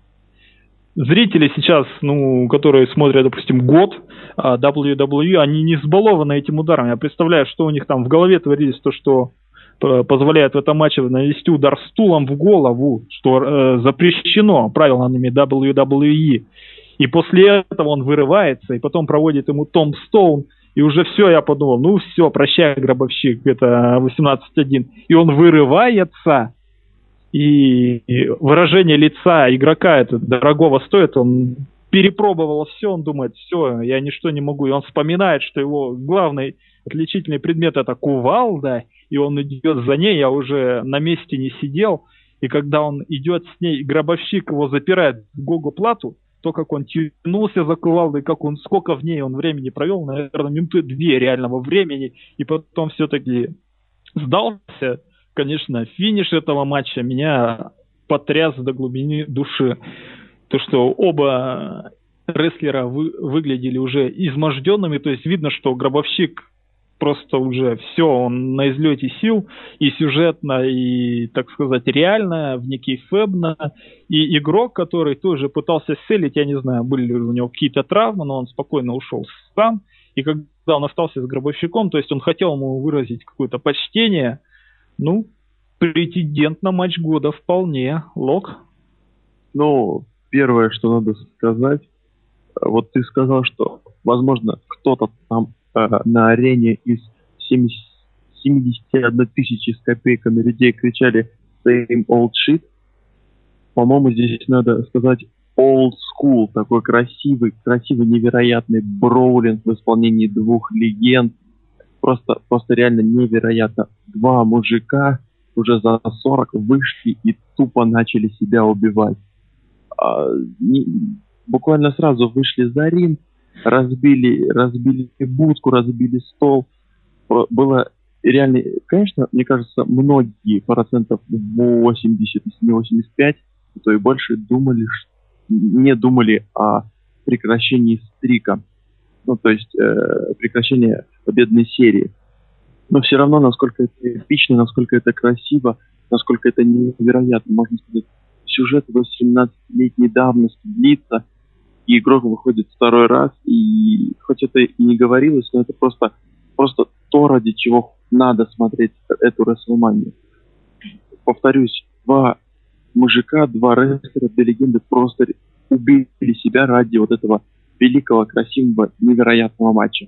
зрители сейчас, ну, которые смотрят, допустим, год WWE, они не сбалованы этим ударом. Я представляю, что у них там в голове творились, то, что позволяет в этом матче нанести удар стулом в голову, что э, запрещено правилами WWE. И после этого он вырывается, и потом проводит ему Том Стоун, и уже все, я подумал, ну все, прощай, гробовщик, это 18-1. И он вырывается, и выражение лица игрока это дорогого стоит, он перепробовал все, он думает, все, я ничто не могу, и он вспоминает, что его главный отличительный предмет это кувалда, и он идет за ней, я уже на месте не сидел, и когда он идет с ней, гробовщик его запирает в Гогу то, как он тянулся за кувалдой, как он, сколько в ней он времени провел, наверное, минуты две реального времени, и потом все-таки сдался, конечно, финиш этого матча меня потряс до глубины души. То, что оба рестлера вы, выглядели уже изможденными, то есть видно, что гробовщик просто уже все, он на излете сил, и сюжетно, и, так сказать, реально, в некий фэбно, и игрок, который тоже пытался селить, я не знаю, были ли у него какие-то травмы, но он спокойно ушел сам, и когда он остался с гробовщиком, то есть он хотел ему выразить какое-то почтение, ну, претендент на матч года вполне. Лок? Ну, первое, что надо сказать, вот ты сказал, что, возможно, кто-то там э, на арене из 70, 71 тысячи с копейками людей кричали «Same old shit». По-моему, здесь надо сказать old school, такой красивый, красивый, невероятный броулинг в исполнении двух легенд. Просто, просто реально невероятно. Два мужика уже за 40 вышли и тупо начали себя убивать. А, не, буквально сразу вышли за ринг, разбили, разбили будку, разбили стол. Было реально, конечно, мне кажется, многие процентов 80, если не 85, то и больше думали, не думали о прекращении стрика. Ну, то есть э, прекращение победной серии. Но все равно, насколько это эпично, насколько это красиво, насколько это невероятно, можно сказать, сюжет 18-летней давности длится, и игрок выходит второй раз, и хоть это и не говорилось, но это просто, просто то, ради чего надо смотреть эту WrestleMania. Повторюсь, два мужика, два рестлера, две легенды просто убили себя ради вот этого великого, красивого, невероятного матча.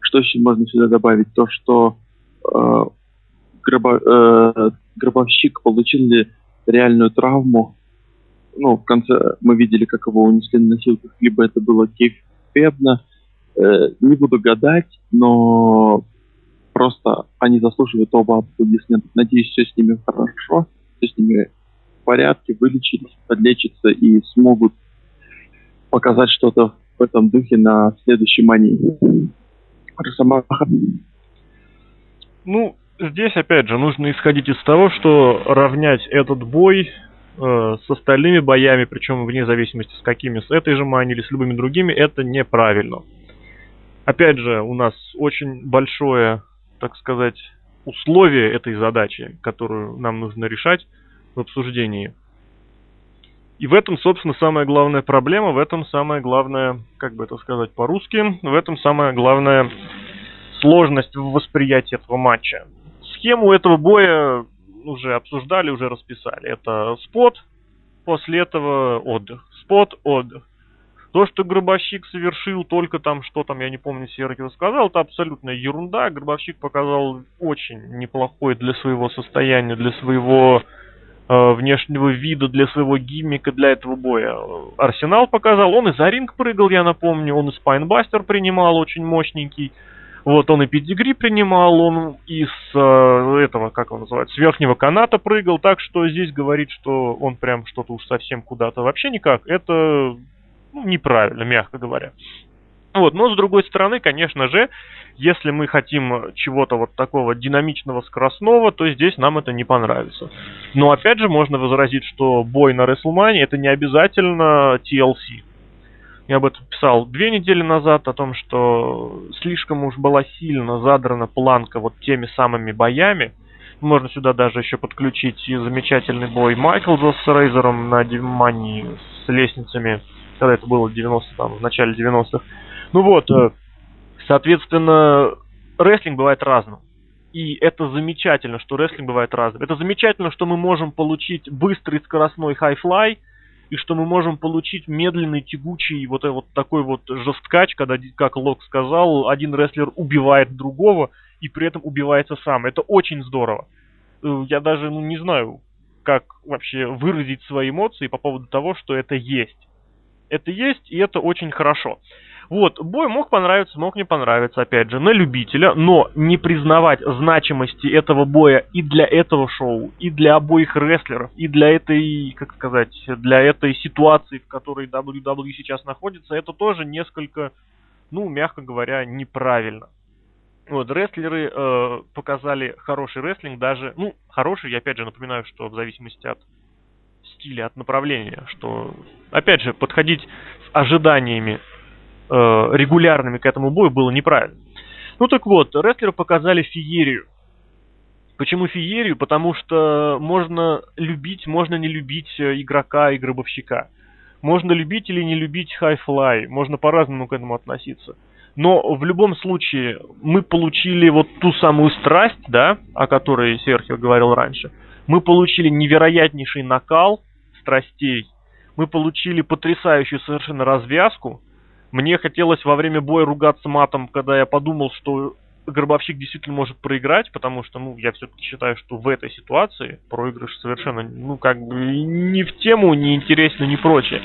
Что еще можно сюда добавить? То, что э, гробо, э, гробовщик получил ли реальную травму. Ну, в конце мы видели, как его унесли на носилках, либо это было кейфебно. Э, не буду гадать, но просто они заслуживают оба аплодисмента. Надеюсь, все с ними хорошо, все с ними в порядке, вылечились, подлечатся и смогут показать что-то в этом духе на следующей мании. Росомаха. Ну, здесь, опять же, нужно исходить из того, что равнять этот бой э, с остальными боями, причем вне зависимости с какими, с этой же мани или с любыми другими, это неправильно. Опять же, у нас очень большое, так сказать, условие этой задачи, которую нам нужно решать в обсуждении. И в этом, собственно, самая главная проблема, в этом самая главная, как бы это сказать по-русски, в этом самая главная сложность в восприятии этого матча. Схему этого боя уже обсуждали, уже расписали. Это спот, после этого отдых. Спот, отдых. То, что Гробовщик совершил, только там, что там, я не помню, Серкин сказал, это абсолютная ерунда. Гробовщик показал очень неплохой для своего состояния, для своего внешнего вида для своего гиммика для этого боя. Арсенал показал, он и за ринг прыгал, я напомню, он и спайнбастер принимал очень мощненький. Вот он и педигри принимал, он из э, этого, как он называется, с верхнего каната прыгал, так что здесь говорить, что он прям что-то уж совсем куда-то вообще никак, это ну, неправильно, мягко говоря. Вот, но с другой стороны, конечно же, если мы хотим чего-то вот такого динамичного, скоростного, то здесь нам это не понравится. Но опять же, можно возразить, что бой на WrestleMania это не обязательно TLC. Я об этом писал две недели назад, о том, что слишком уж была сильно задрана планка вот теми самыми боями. Можно сюда даже еще подключить и замечательный бой Майклза с Рейзером на Димании с лестницами, когда это было в 90 там, в начале 90-х. Ну вот, э, соответственно, рестлинг бывает разным. И это замечательно, что рестлинг бывает разным. Это замечательно, что мы можем получить быстрый скоростной хай-флай, и что мы можем получить медленный, тягучий, вот, вот такой вот жесткач, когда, как Лок сказал, один рестлер убивает другого, и при этом убивается сам. Это очень здорово. Э, я даже ну, не знаю, как вообще выразить свои эмоции по поводу того, что это есть. Это есть, и это очень хорошо. Вот, бой мог понравиться, мог не понравиться, опять же, на любителя, но не признавать значимости этого боя и для этого шоу, и для обоих рестлеров, и для этой, как сказать, для этой ситуации, в которой WWE сейчас находится, это тоже несколько, ну, мягко говоря, неправильно. Вот, рестлеры э, показали хороший рестлинг, даже, ну, хороший, я опять же напоминаю, что в зависимости от стиля, от направления, что, опять же, подходить с ожиданиями э, регулярными к этому бою было неправильно. Ну так вот, рестлеры показали феерию. Почему феерию? Потому что можно любить, можно не любить э, игрока и гробовщика. Можно любить или не любить хай-флай, можно по-разному к этому относиться. Но в любом случае мы получили вот ту самую страсть, да, о которой Серхио говорил раньше. Мы получили невероятнейший накал страстей. Мы получили потрясающую совершенно развязку. Мне хотелось во время боя ругаться матом, когда я подумал, что Гробовщик действительно может проиграть, потому что, ну, я все-таки считаю, что в этой ситуации проигрыш совершенно, ну, как бы не в тему, не интересно, не прочее.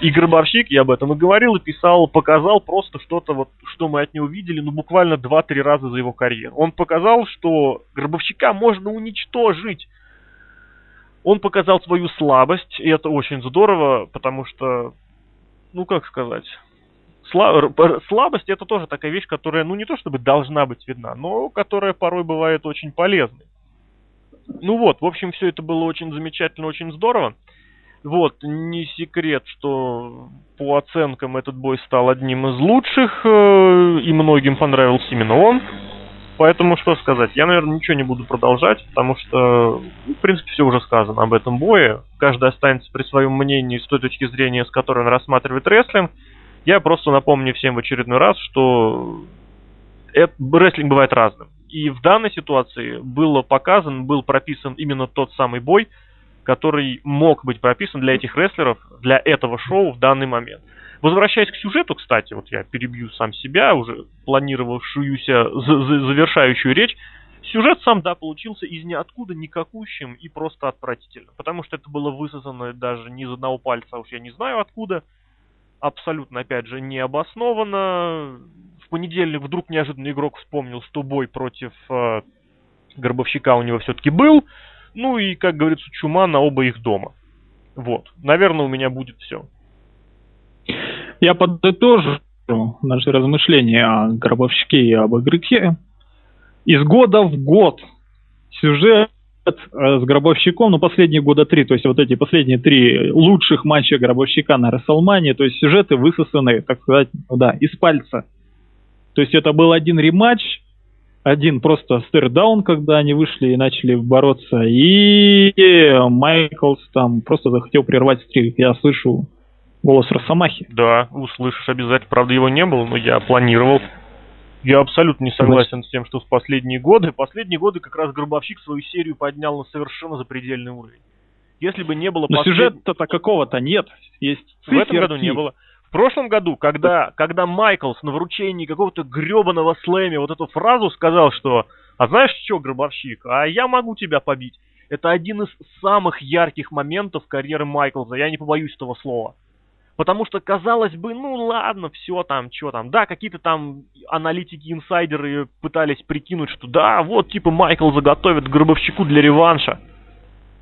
И Гробовщик, я об этом и говорил, и писал, показал просто что-то, вот, что мы от него видели, ну, буквально 2-3 раза за его карьеру. Он показал, что Гробовщика можно уничтожить. Он показал свою слабость, и это очень здорово, потому что, ну, как сказать, слабость это тоже такая вещь, которая, ну не то чтобы должна быть видна, но которая порой бывает очень полезной. Ну вот, в общем, все это было очень замечательно, очень здорово. Вот, не секрет, что по оценкам этот бой стал одним из лучших, э, и многим понравился именно он. Поэтому что сказать, я, наверное, ничего не буду продолжать, потому что, ну, в принципе, все уже сказано об этом бое. Каждый останется при своем мнении с той точки зрения, с которой он рассматривает рестлинг. Я просто напомню всем в очередной раз, что это, рестлинг бывает разным. И в данной ситуации было показан, был прописан именно тот самый бой, который мог быть прописан для этих рестлеров, для этого шоу в данный момент. Возвращаясь к сюжету, кстати, вот я перебью сам себя, уже планировавшуюся, завершающую речь, сюжет сам, да, получился из ниоткуда никакущим и просто отвратительным. Потому что это было высосано даже не из одного пальца, а уж я не знаю откуда. Абсолютно, опять же, необоснованно. В понедельник вдруг неожиданно игрок вспомнил, что бой против э, Горбовщика у него все-таки был. Ну и, как говорится, чума на оба их дома. Вот. Наверное, у меня будет все. Я подытожу наши размышления о гробовщике и об игроке. Из года в год сюжет с гробовщиком, ну, последние года три, то есть вот эти последние три лучших матча гробовщика на Расселмане, то есть сюжеты высосаны, так сказать, ну да, из пальца. То есть это был один рематч, один просто стердаун, когда они вышли и начали бороться, и Майклс там просто захотел прервать стрик. Я слышу голос Росомахи. Да, услышишь обязательно. Правда, его не было, но я планировал. Я абсолютно не согласен с тем, что в последние годы. Последние годы как раз Гробовщик свою серию поднял на совершенно запредельный уровень. Если бы не было... Но послед... сюжета-то какого-то нет. Есть В этом году не было. В прошлом году, когда, когда Майклс на вручении какого-то гребаного слэме вот эту фразу сказал, что «А знаешь что, Гробовщик, а я могу тебя побить». Это один из самых ярких моментов карьеры Майклза, я не побоюсь этого слова. Потому что, казалось бы, ну ладно, все там, что там. Да, какие-то там аналитики, инсайдеры пытались прикинуть, что да, вот типа Майкл заготовит Гробовщику для реванша.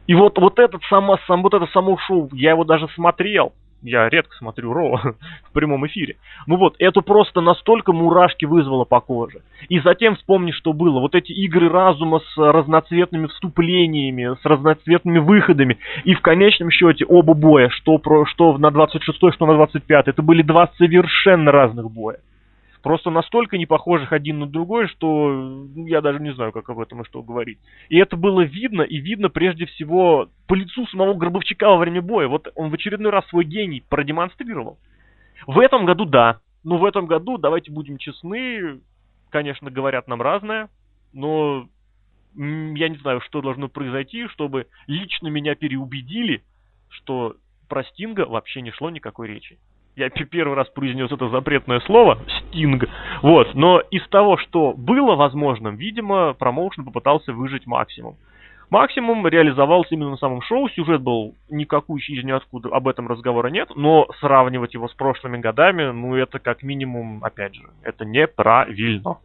И вот, вот этот само, сам, вот это само шоу, я его даже смотрел я редко смотрю Ро в прямом эфире. Ну вот, это просто настолько мурашки вызвало по коже. И затем вспомни, что было. Вот эти игры разума с разноцветными вступлениями, с разноцветными выходами. И в конечном счете оба боя, что, про, что на 26 что на 25 это были два совершенно разных боя просто настолько не похожих один на другой, что ну, я даже не знаю, как об этом и что говорить. И это было видно, и видно прежде всего по лицу самого Гробовчика во время боя. Вот он в очередной раз свой гений продемонстрировал. В этом году да. Но в этом году, давайте будем честны, конечно, говорят нам разное, но я не знаю, что должно произойти, чтобы лично меня переубедили, что про Стинга вообще не шло никакой речи. Я первый раз произнес это запретное слово, стинг. Вот, но из того, что было возможным, видимо, промоушен попытался выжить максимум. Максимум реализовался именно на самом шоу, сюжет был никакущий из ниоткуда, об этом разговора нет, но сравнивать его с прошлыми годами, ну это как минимум, опять же, это неправильно.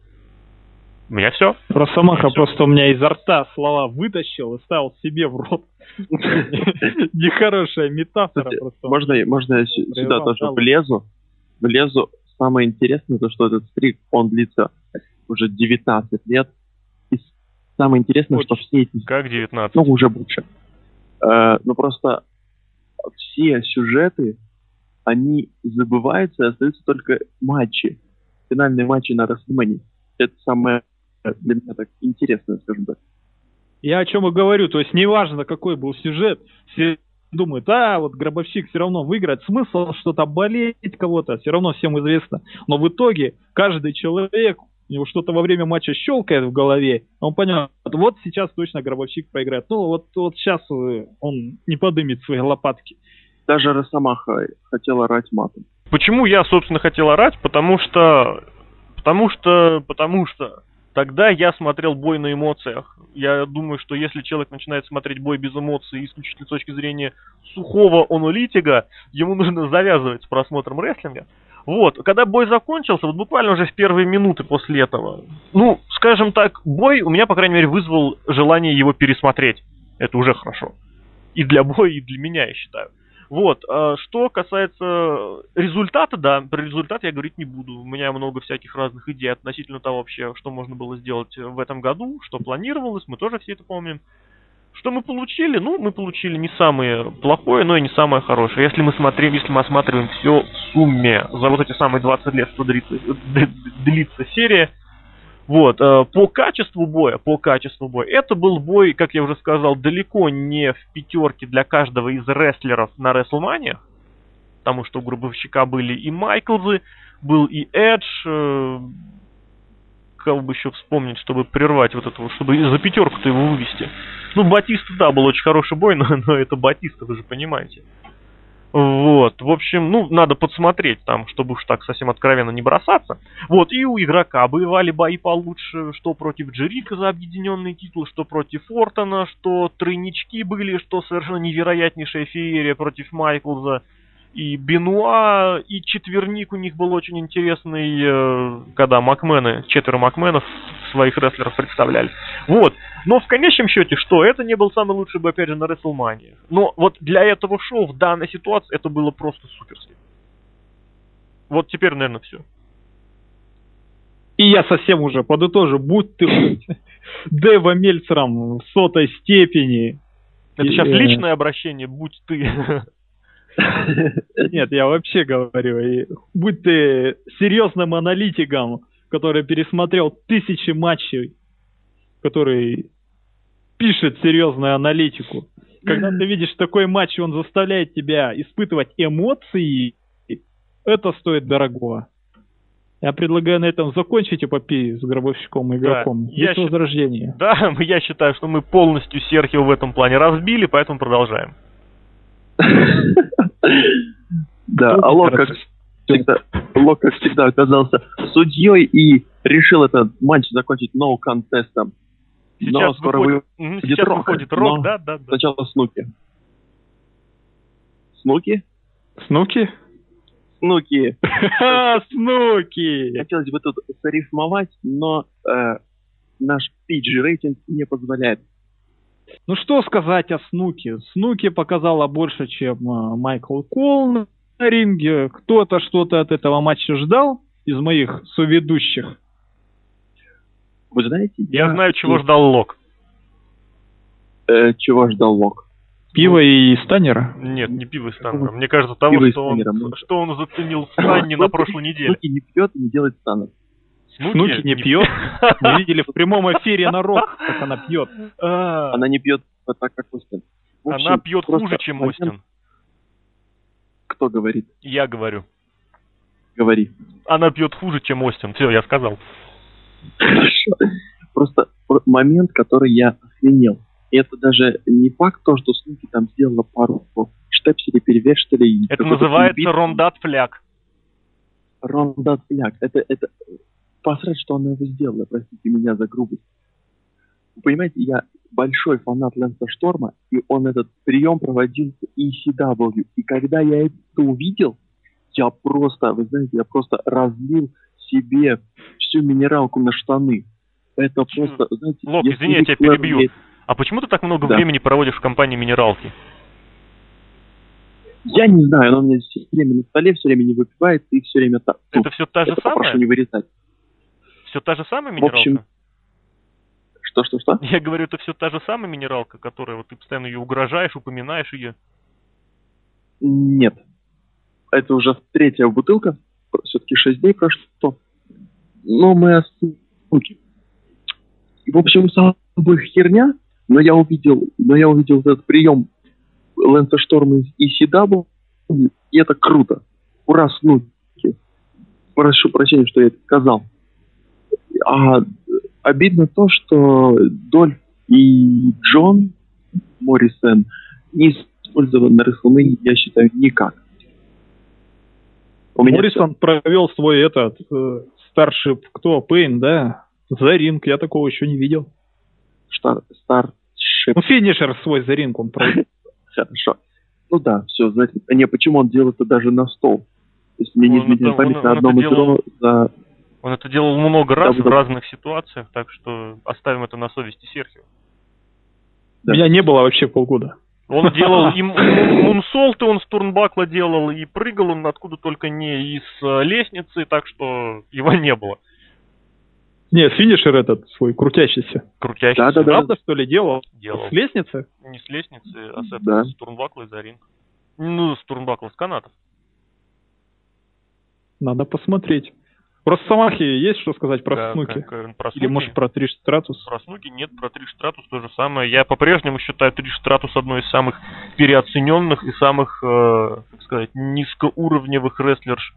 У меня все. Росомаха все. просто у меня изо рта слова вытащил и ставил себе в рот. Нехорошая метафора просто. Можно, можно я сюда тоже влезу? Влезу. Самое интересное, то, что этот стрик, он длится уже 19 лет. И самое интересное, что все эти... Как 19? Ну, уже больше. Э, ну, просто все сюжеты, они забываются, и остаются только матчи. Финальные матчи на Расселмане. Это самое для меня так интересно, скажем так. Я о чем и говорю, то есть неважно, какой был сюжет, все думают, а, вот гробовщик все равно выиграет, смысл что-то болеть кого-то, все равно всем известно. Но в итоге каждый человек, у него что-то во время матча щелкает в голове, он понял, вот сейчас точно гробовщик проиграет. Ну, вот, вот сейчас э, он не подымет свои лопатки. Даже Росомаха хотел орать матом. Почему я, собственно, хотел орать? Потому что... Потому что... Потому что Тогда я смотрел бой на эмоциях. Я думаю, что если человек начинает смотреть бой без эмоций исключительно с точки зрения сухого аналитика, ему нужно завязывать с просмотром рестлинга. Вот, когда бой закончился, вот буквально уже в первые минуты после этого, ну, скажем так, бой у меня, по крайней мере, вызвал желание его пересмотреть. Это уже хорошо. И для боя, и для меня, я считаю. Вот, а что касается результата, да, про результат я говорить не буду. У меня много всяких разных идей относительно того вообще, что можно было сделать в этом году, что планировалось, мы тоже все это помним. Что мы получили? Ну, мы получили не самое плохое, но и не самое хорошее. Если мы смотрим, если мы осматриваем все в сумме за вот эти самые 20 лет, что длится, длится серия, вот, э, по качеству боя, по качеству боя, это был бой, как я уже сказал, далеко не в пятерке для каждого из рестлеров на WrestleMania, потому что у Гробовщика были и Майклзы, был и Эдж, э, кого бы еще вспомнить, чтобы прервать вот это, чтобы за пятерку-то его вывести. Ну, Батиста, да, был очень хороший бой, но, но это Батиста, вы же понимаете. Вот, в общем, ну, надо подсмотреть там, чтобы уж так совсем откровенно не бросаться. Вот, и у игрока бывали бои получше, что против Джерика за объединенный титул, что против Фортона, что тройнички были, что совершенно невероятнейшая феерия против Майклза и Бенуа, и четверник у них был очень интересный, э, когда Макмены, четверо Макменов своих рестлеров представляли. Вот. Но в конечном счете, что? Это не был самый лучший бой, опять же, на WrestleMania. Но вот для этого шоу в данной ситуации это было просто суперски. Вот теперь, наверное, все. И я совсем уже подытожу, будь ты Дева Мельцером в сотой степени. Это сейчас личное обращение, будь ты. Нет, я вообще говорю, будь ты серьезным аналитиком, который пересмотрел тысячи матчей, который пишет серьезную аналитику. Когда ты видишь такой матч, он заставляет тебя испытывать эмоции, это стоит дорого. Я предлагаю на этом закончить эпопею с гробовщиком и игроком. Да, Без возрождения. Да, я считаю, что мы полностью Серхио в этом плане разбили, поэтому продолжаем. Да, а Лок, как всегда, Лок, как всегда, оказался судьей и решил этот матч закончить no контестом. Но скоро выходит, сейчас рок, выходит рок, да, да, да. Сначала Снуки. Снуки? Снуки? Снуки. Снуки! Хотелось бы тут зарифмовать, но э, наш PG рейтинг не позволяет. Ну что сказать о Снуке? Снуки показала больше, чем э, Майкл Кол на ринге. Кто-то что-то от этого матча ждал из моих соведущих? Вы знаете, я, я знаю, чего ждал Лок. Э, чего ждал Лок? Пиво и Станнера? Нет, не пиво и Станнера. Мне кажется, того, что он, что он заценил в Станне на прошлой неделе. Не пьет и не делает станов. Снуки, Снуки не, пьет. Мы видели в прямом эфире на рок, как она пьет. А. Она не пьет так, как Остин. Она пьет хуже, чем Остин. Кто говорит? Я говорю. Говори. Она пьет хуже, чем Остин. Все, я сказал. Хорошо. Просто момент, который я охренел. И это даже не факт то, что Снуки там сделала пару штепселей, перевештелей. Это называется рондат фляг. Рондат фляг. Это, это посрать, что она его сделала, простите меня за грубость. Вы понимаете, я большой фанат Лэнса Шторма, и он этот прием проводил в ECW. И когда я это увидел, я просто, вы знаете, я просто разлил себе всю минералку на штаны. Это просто, знаете... Лок, извини, я тебя перебью. Есть... А почему ты так много да. времени проводишь в компании минералки? Я не знаю, она у меня все время на столе, все время не выпивает и все время так. Это все та же это самая? Прошу не вырезать. Все та же самая минералка? В общем, что, что, что? Я говорю, это все та же самая минералка, которая вот ты постоянно ее угрожаешь, упоминаешь ее? Нет. Это уже третья бутылка. Все-таки 6 дней прошло. Но мы. В общем, самая херня, но я увидел, но я увидел этот прием Лэнса Шторма из ECW, и это круто. Ура, снуки. Прошу прощения, что я это сказал. А обидно то, что Дольф и Джон Моррисон не использованы на WrestleMania, я считаю, никак. У Моррисон все... провел свой этот э, старший, кто, Пейн, да? За ринг, я такого еще не видел. Штар, старший. Ну, финишер свой за ринг он провел. Хорошо. Ну да, все, за... не, почему он делал это даже на стол? То есть мне не изменяет память на одном из за он это делал много раз да, в разных ситуациях, так что оставим это на совести Серхио. Да. Меня не было вообще полгода. Он делал и мунсолты, он с турнбакла делал, и прыгал он откуда только не из э, лестницы, так что его не было. Не, финишер этот свой, крутящийся. Крутящийся. Да, да, да. Правда, что ли, делал? Делал. С лестницы? Не с лестницы, а с, Да. этого, с турнбакла за ринг. Ну, с турнбакла, с канатов. Надо посмотреть. Про Самахи есть что сказать про Да, Снуки? как, э, про Или, Снуки. может, про Триш Стратус? Про Снуки нет, про Триш Стратус то же самое. Я по-прежнему считаю Триш Стратус одной из самых переоцененных и самых, э, как сказать, низкоуровневых рестлерш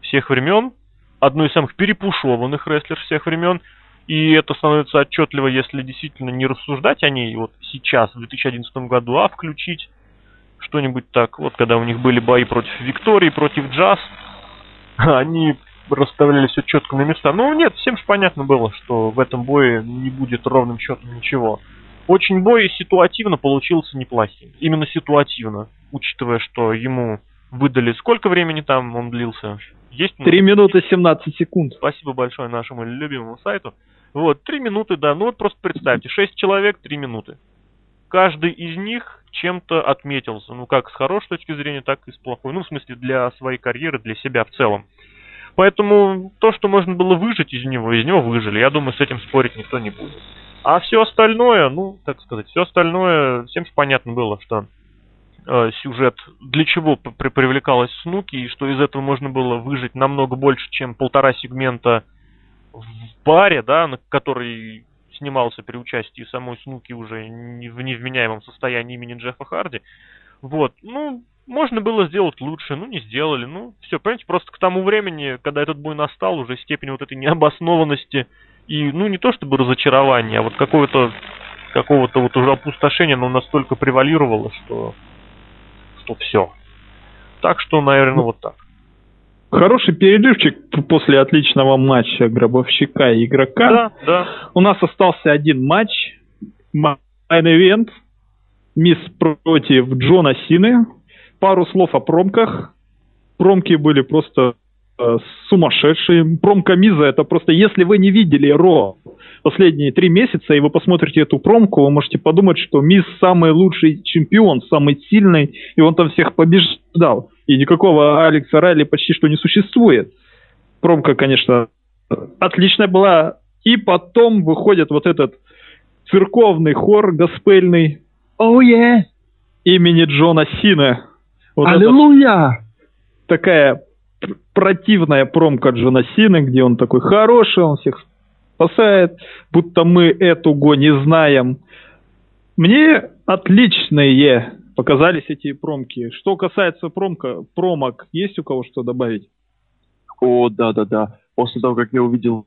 всех времен. Одной из самых перепушеванных рестлерш всех времен. И это становится отчетливо, если действительно не рассуждать о ней вот сейчас, в 2011 году, а включить что-нибудь так. Вот когда у них были бои против Виктории, против Джаз, они расставляли все четко на места. Ну, нет, всем же понятно было, что в этом бое не будет ровным счетом ничего. Очень бой ситуативно получился неплохим. Именно ситуативно, учитывая, что ему выдали сколько времени там он длился. Есть 3 минуты 17 секунд. Спасибо большое нашему любимому сайту. Вот, три минуты, да. Ну вот просто представьте, шесть человек, три минуты. Каждый из них чем-то отметился. Ну, как с хорошей точки зрения, так и с плохой. Ну, в смысле, для своей карьеры, для себя в целом. Поэтому то, что можно было выжить из него, из него выжили. Я думаю, с этим спорить никто не будет. А все остальное, ну, так сказать, все остальное, всем же понятно было, что э, сюжет, для чего при- привлекалась Снуки, и что из этого можно было выжить намного больше, чем полтора сегмента в баре, да, на который снимался при участии самой Снуки уже не в невменяемом состоянии имени Джеффа Харди. Вот, ну, можно было сделать лучше, ну, не сделали, ну, все, понимаете, просто к тому времени, когда этот бой настал, уже степень вот этой необоснованности и, ну, не то чтобы разочарования, а вот какого-то какого-то вот уже опустошения, но настолько превалировало, что что все. Так что, наверное, вот так. Хороший перерывчик после отличного матча гробовщика и игрока. Да, да. У нас остался один матч. Event. Мисс против Джона Сины. Пару слов о промках. Промки были просто э, сумасшедшие. Промка Миза это просто, если вы не видели Ро последние три месяца, и вы посмотрите эту промку, вы можете подумать, что Миз самый лучший чемпион, самый сильный, и он там всех побеждал. И никакого Алекса Райли почти что не существует. Промка, конечно, отличная была. И потом выходит вот этот церковный хор госпельный Оу, е! имени Джона Сина. Вот это Аллилуйя! такая пр- противная промка Джона Сины, где он такой хороший, он всех спасает, будто мы эту го не знаем. Мне отличные показались эти промки. Что касается промка, промок, есть у кого что добавить? О, да-да-да. После того, как я увидел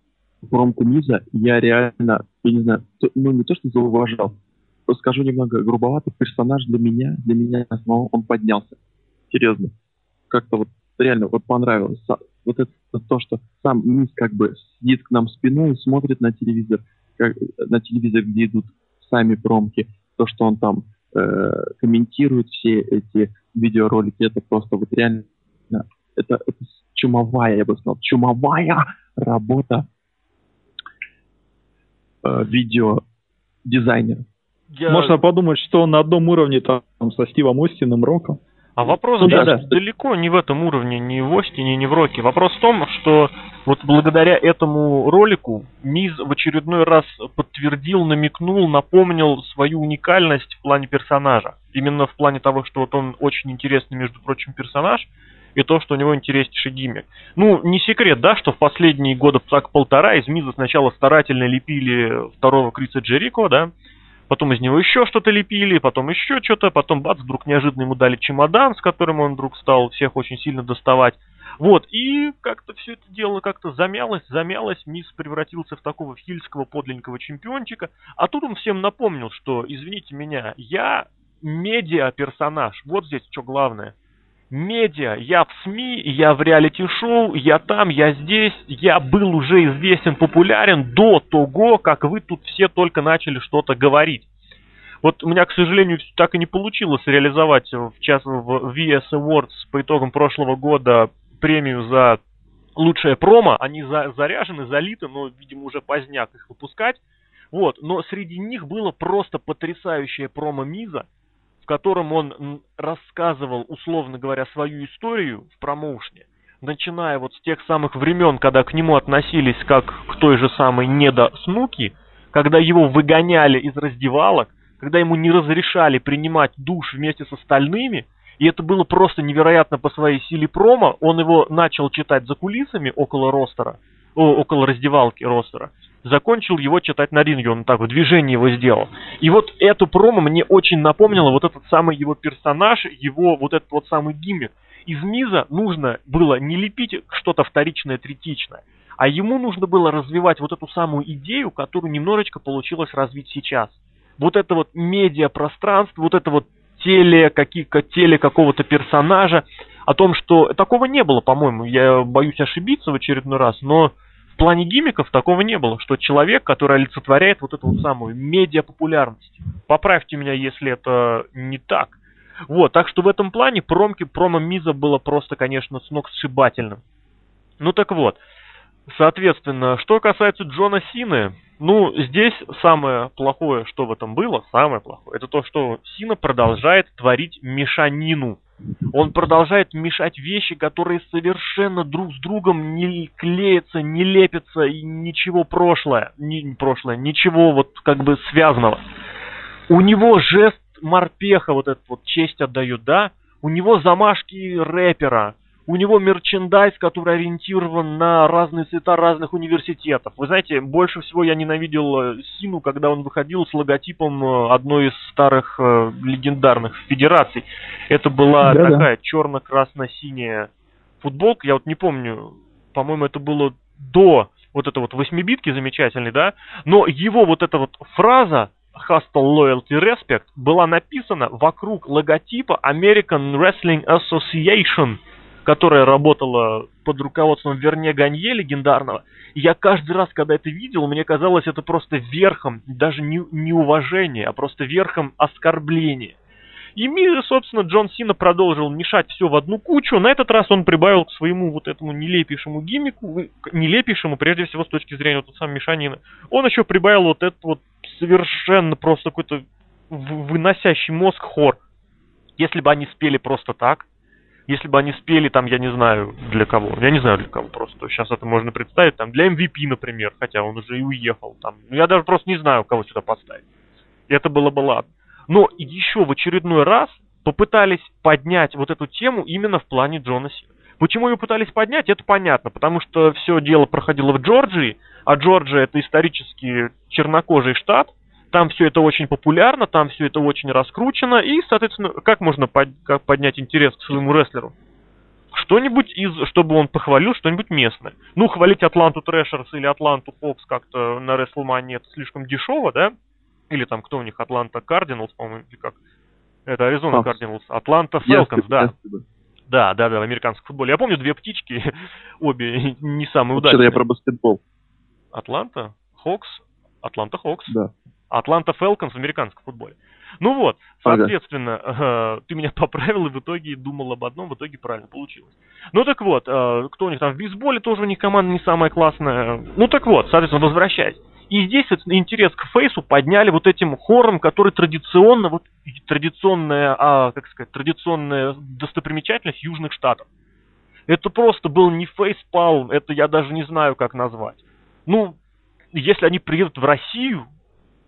промку Миза, я реально, я не знаю, ну не то, что зауважал, скажу немного грубовато, персонаж для меня, для меня снова он поднялся. Серьезно. Как-то вот реально вот понравилось. Вот это то, что сам Миз как бы сидит к нам спиной, смотрит на телевизор, как, на телевизор, где идут сами промки, то, что он там э, комментирует все эти видеоролики, это просто вот реально это, это чумовая, я бы сказал, чумовая работа э, видеодизайнера. Я- Можно подумать, что он на одном уровне там со Стивом Остином, Роком. А вопрос Ну здесь да, да. далеко не в этом уровне, ни в Остине, ни в Роке. Вопрос в том, что вот благодаря этому ролику Миз в очередной раз подтвердил, намекнул, напомнил свою уникальность в плане персонажа. Именно в плане того, что вот он очень интересный, между прочим, персонаж, и то, что у него интереснейший гиммик. Ну, не секрет, да, что в последние года так полтора из Миза сначала старательно лепили второго Криса Джерико, да, потом из него еще что-то лепили, потом еще что-то, потом бац, вдруг неожиданно ему дали чемодан, с которым он вдруг стал всех очень сильно доставать. Вот, и как-то все это дело как-то замялось, замялось, Мисс превратился в такого хильского подлинного чемпиончика, а тут он всем напомнил, что, извините меня, я медиа-персонаж, вот здесь что главное. Медиа, я в СМИ, я в реалити-шоу, я там, я здесь, я был уже известен, популярен до того, как вы тут все только начали что-то говорить. Вот у меня, к сожалению, так и не получилось реализовать в час в VS Awards по итогам прошлого года премию за лучшее промо. Они за, заряжены, залиты, но, видимо, уже поздняк их выпускать. Вот, но среди них было просто потрясающее промо Миза, котором он рассказывал, условно говоря, свою историю в промоушне. начиная вот с тех самых времен, когда к нему относились как к той же самой недо Снуки, когда его выгоняли из раздевалок, когда ему не разрешали принимать душ вместе с остальными, и это было просто невероятно по своей силе промо. Он его начал читать за кулисами около ростера, около раздевалки ростера. Закончил его читать на ринге, он так в движении его сделал. И вот эту промо мне очень напомнило вот этот самый его персонаж, его вот этот вот самый гиммик. Из Миза нужно было не лепить что-то вторичное, третичное, а ему нужно было развивать вот эту самую идею, которую немножечко получилось развить сейчас. Вот это вот медиапространство, вот это вот теле, какие, теле какого-то персонажа, о том, что такого не было, по-моему, я боюсь ошибиться в очередной раз, но плане гимиков такого не было, что человек, который олицетворяет вот эту вот самую медиапопулярность. Поправьте меня, если это не так. Вот, так что в этом плане промки, промо Миза было просто, конечно, с ног сшибательным. Ну так вот, соответственно, что касается Джона Сины, ну, здесь самое плохое, что в этом было, самое плохое, это то, что Сина продолжает творить мешанину. Он продолжает мешать вещи, которые совершенно друг с другом не клеятся, не лепятся, и ничего прошлое, не прошлое, ничего вот как бы связанного. У него жест морпеха, вот этот вот честь отдает, да? У него замашки рэпера, у него мерчендайз, который ориентирован на разные цвета разных университетов. Вы знаете, больше всего я ненавидел э, Сину, когда он выходил с логотипом э, одной из старых э, легендарных федераций. Это была да, такая да. черно-красно-синяя футболка. Я вот не помню, по-моему, это было до вот этой вот восьмибитки замечательной, да? Но его вот эта вот фраза Hustle Loyalty Respect была написана вокруг логотипа American Wrestling Association – которая работала под руководством Верне Ганье легендарного. Я каждый раз, когда это видел, мне казалось это просто верхом, даже не, не уважения, а просто верхом оскорбления. И, собственно, Джон Сина продолжил мешать все в одну кучу. На этот раз он прибавил к своему вот этому нелепейшему гиммику, нелепейшему, прежде всего, с точки зрения вот самой мешанины, он еще прибавил вот этот вот совершенно просто какой-то выносящий мозг хор. Если бы они спели просто так, если бы они спели там, я не знаю для кого, я не знаю для кого просто, сейчас это можно представить, там для MVP, например, хотя он уже и уехал, там, ну, я даже просто не знаю, кого сюда поставить. Это было бы ладно. Но еще в очередной раз попытались поднять вот эту тему именно в плане Джона Сина. Почему ее пытались поднять, это понятно, потому что все дело проходило в Джорджии, а Джорджия это исторически чернокожий штат, там все это очень популярно, там все это очень раскручено, и, соответственно, как можно под, как поднять интерес к своему рестлеру? Что-нибудь из, чтобы он похвалил, что-нибудь местное. Ну, хвалить Атланту Трэшерз или Атланту Хокс как-то на Рестлмании это слишком дешево, да? Или там кто у них, Атланта Кардиналс, по-моему, или как? Это Аризона Кардиналс. Атланта Фелконс, да. Да, да, да, в американском футболе. Я помню две птички, обе не самые удачные. Вчера я про баскетбол. Атланта? Хокс? Атланта Хокс. Да. Атланта Фелконс в американском футболе. Ну вот, соответственно, ага. э, ты меня поправил и в итоге думал об одном, в итоге правильно получилось. Ну так вот, э, кто у них там в бейсболе, тоже у них команда не самая классная. Ну так вот, соответственно, возвращаясь. И здесь интерес к фейсу подняли вот этим хором, который традиционно, вот традиционная, а, как сказать, традиционная достопримечательность Южных Штатов. Это просто был не фейспалм, это я даже не знаю, как назвать. Ну, если они приедут в Россию,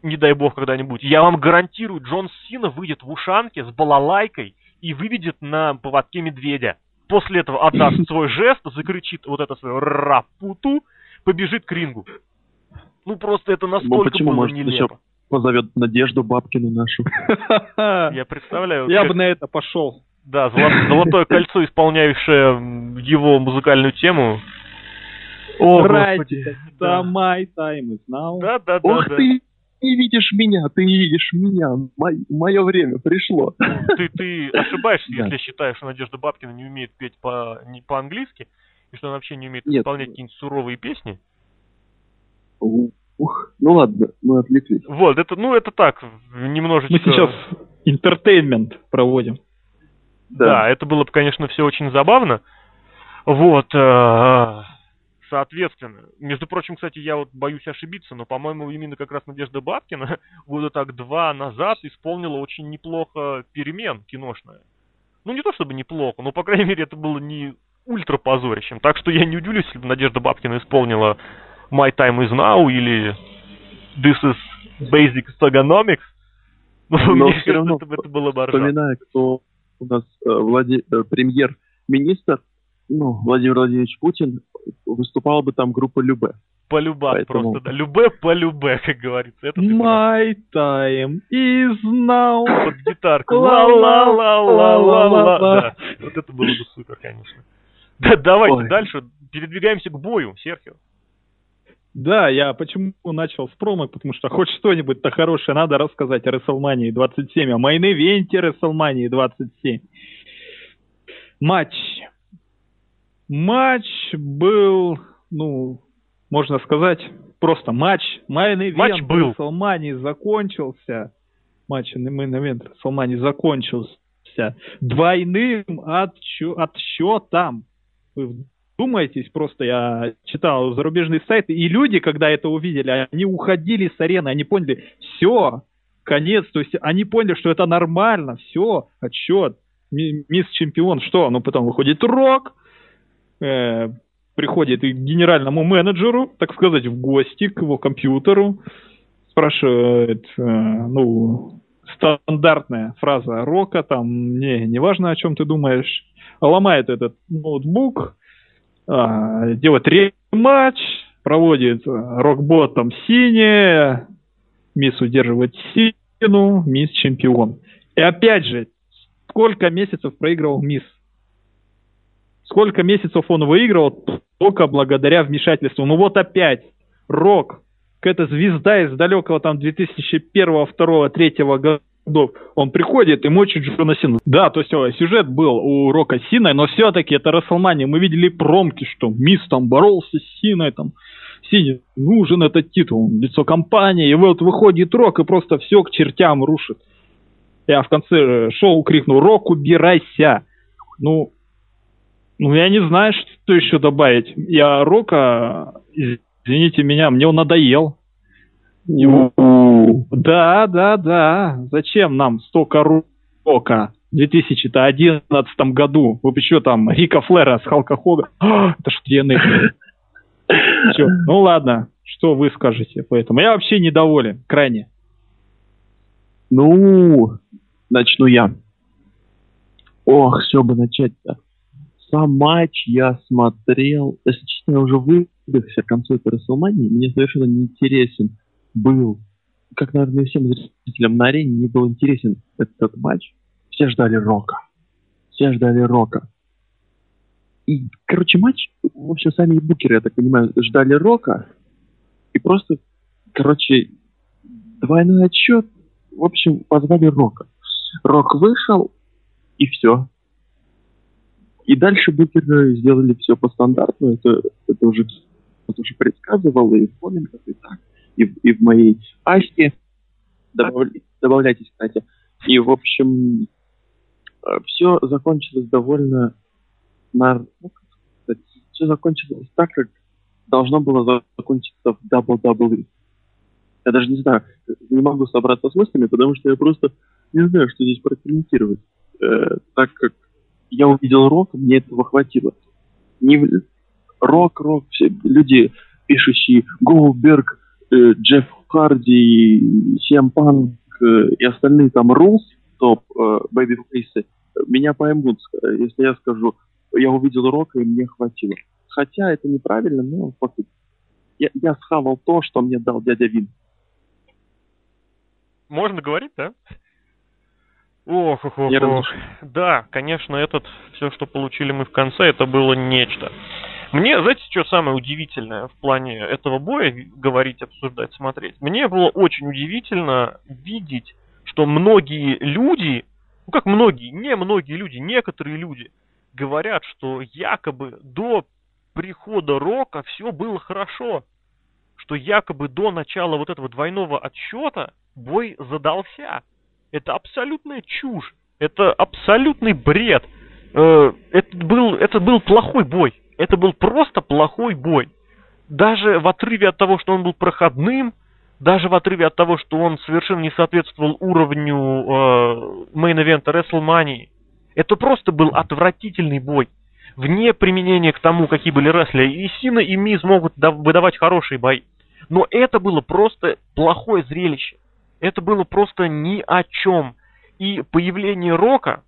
не дай бог когда-нибудь, я вам гарантирую, Джон Сина выйдет в ушанке с балалайкой и выведет на поводке медведя. После этого отдаст свой жест, закричит вот это свое рапуту, побежит к рингу. Ну просто это настолько ну, почему, было может, нелепо. Позовет Надежду Бабкину нашу. Я представляю. Я бы на это пошел. Да, золотое кольцо, исполняющее его музыкальную тему. О, Господи. Да. My time is now. Да, да, да. Ух ты! Не видишь меня, ты не видишь меня. Мое время пришло. Ты, ты ошибаешься, если считаешь, что Надежда Бабкина не умеет петь по, не, по-английски, и что она вообще не умеет Нет. исполнять какие-нибудь суровые песни. Ух, ну ладно, мы отвлеклись. Вот, это, ну это так, немножечко... Мы сейчас интертеймент проводим. Да. да, это было бы, конечно, все очень забавно. Вот, э, Соответственно, между прочим, кстати, я вот боюсь ошибиться, но, по-моему, именно как раз Надежда Бабкина года так два назад исполнила очень неплохо перемен киношная. Ну, не то чтобы неплохо, но, по крайней мере, это было не ультра позорищем. Так что я не удивлюсь, если бы Надежда Бабкина исполнила My Time Is Now или This Is Basic Stogonomics. Но, Но все равно, это, было бы вспоминая, кто у нас э, Влади... э, премьер-министр, ну, Владимир Владимирович Путин, выступала бы там группа Любе. По любе Поэтому... просто, да. Любе по любе, как говорится. Это My time is now. Под гитарку. Ла-ла-ла-ла-ла-ла. Да. Вот это было бы супер, конечно. Да, давайте Ой. дальше. Передвигаемся к бою, Серхио. Да, я почему начал с промок, потому что хоть что-нибудь-то хорошее надо рассказать о WrestleMania 27, о мейн-ивенте WrestleMania 27. Матч. Матч был, ну, можно сказать, просто матч. Main event матч был. WrestleMania закончился. Матч main event WrestleMania закончился двойным отчё- отсчетом. Вы Думаетесь, просто я читал зарубежные сайты, и люди, когда это увидели, они уходили с арены, они поняли, все, конец, то есть они поняли, что это нормально, все, отсчет, Миз чемпион, что? Ну, потом выходит Рок, э, приходит к генеральному менеджеру, так сказать, в гости к его компьютеру, спрашивает, э, ну, стандартная фраза Рока, там, не, не важно, о чем ты думаешь, ломает этот ноутбук, а, делает рематч, проводит рокботом синее, мисс удерживает сину, мисс чемпион. И опять же, сколько месяцев проигрывал мисс? Сколько месяцев он выигрывал только благодаря вмешательству? Ну вот опять, Рок, какая-то звезда из далекого там 2001, 2, 3 года годов он приходит и мочит Джона Сина. Да, то есть сюжет был у Рока Синой, но все-таки это Расселмания. Мы видели промки, что Мисс там боролся с Синой, там Сине нужен этот титул, лицо компании, и вот выходит Рок и просто все к чертям рушит. Я в конце шоу крикнул «Рок, убирайся!» Ну, ну, я не знаю, что еще добавить. Я Рока, извините меня, мне он надоел. Его... Да, да, да. Зачем нам столько рока? В 2011 году. Вы еще там Рика Флера с Халка Хога. А, это ж DNA. Все. Ну ладно, что вы скажете по этому? Я вообще недоволен, крайне. Ну, начну я. Ох, все бы начать-то. Сам матч я смотрел, если честно, я уже выдохся к концу этой Расселмании, мне совершенно не интересен был, как, наверное, всем зрителям на арене не был интересен этот матч. Все ждали Рока. Все ждали Рока. И, короче, матч, в общем, сами букеры, я так понимаю, ждали Рока. И просто, короче, двойной отчет, в общем, позвали Рока. Рок вышел, и все. И дальше букеры сделали все по стандарту. Это, это уже кто-то уже предсказывал, и в комментах, и так и, и в моей Аське. Добав, добавляйте, кстати. И, в общем, э, все закончилось довольно... На, ну, все закончилось так, как должно было закончиться в WWE. Я даже не знаю, не могу собраться с мыслями, потому что я просто не знаю, что здесь прокомментировать. Э, так как я увидел Рок, мне этого хватило. Не Рок, Рок, все люди, пишущие Голдберг, Э, Джефф Харди, Сиам Панк э, и остальные там Рулс, топ э, Бэйби Фейсы, меня поймут, если я скажу, я увидел Рока и мне хватило. Хотя это неправильно, но я, я схавал то, что мне дал дядя Вин. Можно говорить, да? Ох, ох, ох, ох. Да, конечно, этот все, что получили мы в конце, это было нечто. Мне, знаете, что самое удивительное в плане этого боя, говорить, обсуждать, смотреть? Мне было очень удивительно видеть, что многие люди, ну как многие, не многие люди, некоторые люди говорят, что якобы до прихода Рока все было хорошо, что якобы до начала вот этого двойного отсчета бой задался. Это абсолютная чушь, это абсолютный бред. Э, это был, это был плохой бой. Это был просто плохой бой. Даже в отрыве от того, что он был проходным, даже в отрыве от того, что он совершенно не соответствовал уровню мейн-эвента WrestleMania, это просто был отвратительный бой. вне применения к тому, какие были рестлеры, и Сина, и Миз могут выдавать хорошие бои. Но это было просто плохое зрелище. Это было просто ни о чем. И появление Рока,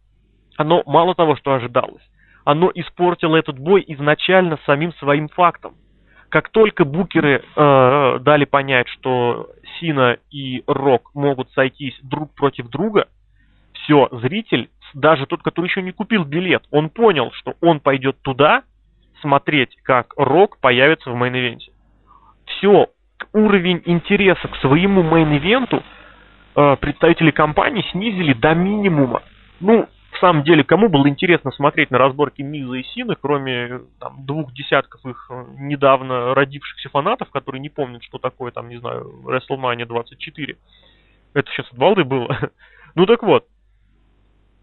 оно мало того, что ожидалось, оно испортило этот бой изначально самим своим фактом. Как только букеры э, дали понять, что Сина и Рок могут сойтись друг против друга, все, зритель, даже тот, который еще не купил билет, он понял, что он пойдет туда смотреть, как Рок появится в мейн-ивенте. Все, уровень интереса к своему мейн-ивенту представители компании снизили до минимума. Ну, в самом деле, кому было интересно смотреть на разборки Миза и Сины, кроме там, двух десятков их э, недавно родившихся фанатов, которые не помнят, что такое, там, не знаю, WrestleMania 24. Это сейчас от балды было. ну так вот.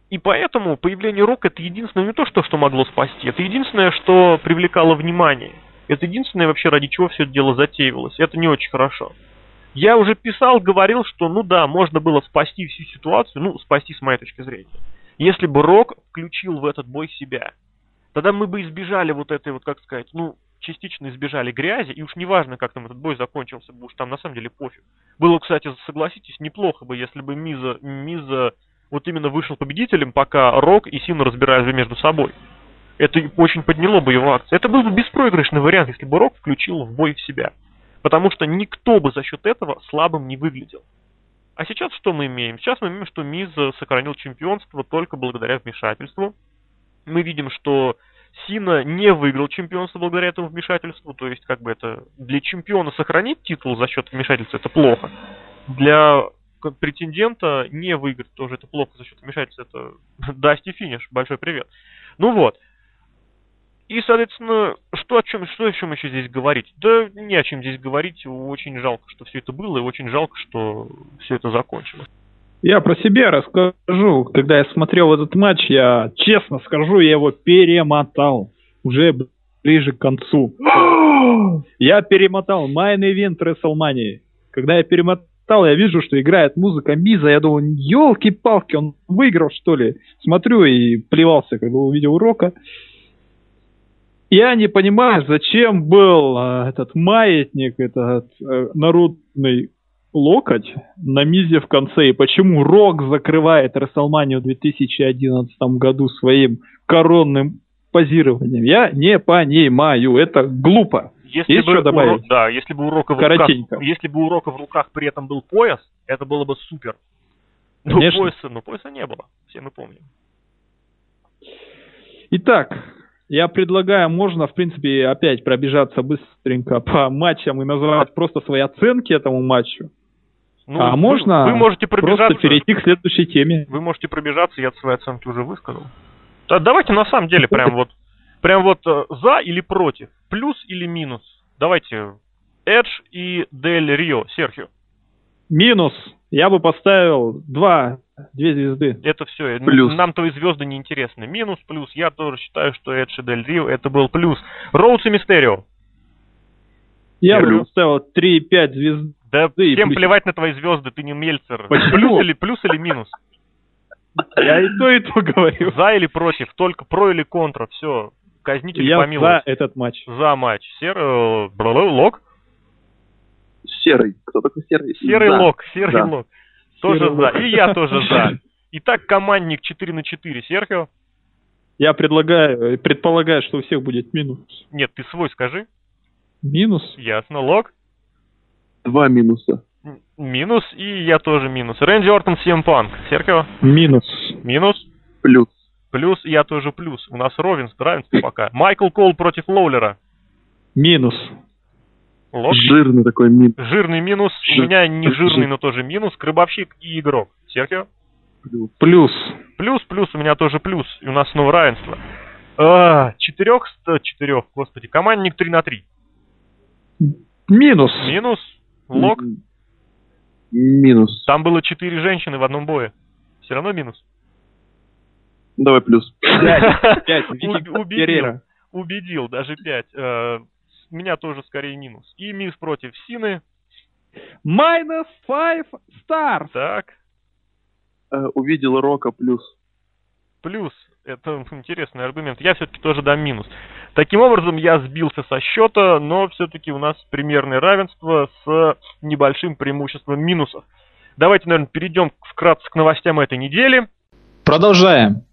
И поэтому появление Рока это единственное не то, что, что могло спасти, это единственное, что привлекало внимание. Это единственное вообще, ради чего все это дело затеивалось. Это не очень хорошо. Я уже писал, говорил, что ну да, можно было спасти всю ситуацию, ну, спасти с моей точки зрения. Если бы Рок включил в этот бой себя, тогда мы бы избежали вот этой вот, как сказать, ну, частично избежали грязи, и уж неважно, как там этот бой закончился, уж там на самом деле пофиг. Было, кстати, согласитесь, неплохо бы, если бы Миза, Миза вот именно вышел победителем, пока Рок и Сина разбирались между собой. Это очень подняло бы его акции. Это был бы беспроигрышный вариант, если бы Рок включил в бой в себя. Потому что никто бы за счет этого слабым не выглядел. А сейчас что мы имеем? Сейчас мы имеем, что Миз сохранил чемпионство только благодаря вмешательству. Мы видим, что Сина не выиграл чемпионство благодаря этому вмешательству. То есть, как бы это для чемпиона сохранить титул за счет вмешательства это плохо. Для претендента не выиграть тоже это плохо за счет вмешательства. Это дасти финиш. Большой привет. Ну вот. И, соответственно, что о чем, что о чем еще здесь говорить? Да не о чем здесь говорить. Очень жалко, что все это было, и очень жалко, что все это закончилось. Я про себя расскажу. Когда я смотрел этот матч, я честно скажу, я его перемотал. Уже ближе к концу. я перемотал Main Event WrestleMania. Когда я перемотал, я вижу, что играет музыка Миза. Я думаю, елки-палки, он выиграл, что ли? Смотрю и плевался, когда увидел урока. Я не понимаю, зачем был э, этот маятник, этот э, народный локоть на мизе в конце, и почему Рок закрывает WrestleMania в 2011 году своим коронным позированием. Я не понимаю, это глупо. Если Есть бы что добавить? Уро... Да, если бы у Рока в руках, если бы у Рока в руках при этом был пояс, это было бы супер. Но Конечно. пояса, но пояса не было, все мы помним. Итак, я предлагаю, можно, в принципе, опять пробежаться быстренько по матчам и назвать просто свои оценки этому матчу. Ну, а вы, можно вы можете пробежаться, просто перейти к следующей теме. Вы можете пробежаться, я свои оценки уже высказал. Да, давайте на самом деле прям вот, прям вот э, за или против, плюс или минус. Давайте Эдж и Дель Рио, Серхио. Минус. Я бы поставил два, две звезды. Это все. Плюс. Нам твои звезды не интересны. Минус, плюс. Я тоже считаю, что Эдж и Дель Рио это был плюс. Роудс и Мистерио. Я бы поставил 3-5 звезды. Да всем плюс. плевать на твои звезды, ты не Мельцер. Почему? Плюс или, плюс или минус? Я и то, и то говорю. За или против, только про или контра, все. Казните или помилуйте. за этот матч. За матч. Сер... Э, лог? Серый. Кто такой серый? Серый да. лог, серый да. лог. Тоже за. И я тоже за. Итак, командник 4 на 4. Серхио? Я предлагаю, предполагаю, что у всех будет минус. Нет, ты свой скажи. Минус? Ясно. Лог? Два минуса. Минус, и я тоже минус. Рэнди Ортон, Сим Панк. Серхио? Минус. Минус? Плюс. Плюс, я тоже плюс. У нас ровенство, равенство пока. Майкл Кол против Лоулера. Минус. Лок. Жирный такой минус. Жирный минус. Жир... У меня не жирный, но тоже минус. Крыбовщик и игрок. Серхио? Плюс. Плюс. Плюс, у меня тоже плюс. И у нас снова равенство. А, четырех, четырех, господи. Командник 3 на 3. Минус. Минус. Лок. Минус. Там было четыре женщины в одном бое. Все равно минус. Давай плюс. Пять. Убедил. Убедил, даже пять. Э, меня тоже скорее минус. И минус против Сины. Minus five stars. Так. Э, увидел Рока плюс. Плюс. Это интересный аргумент. Я все-таки тоже дам минус. Таким образом, я сбился со счета, но все-таки у нас примерное равенство с небольшим преимуществом минусов. Давайте, наверное, перейдем вкратце к новостям этой недели. Продолжаем.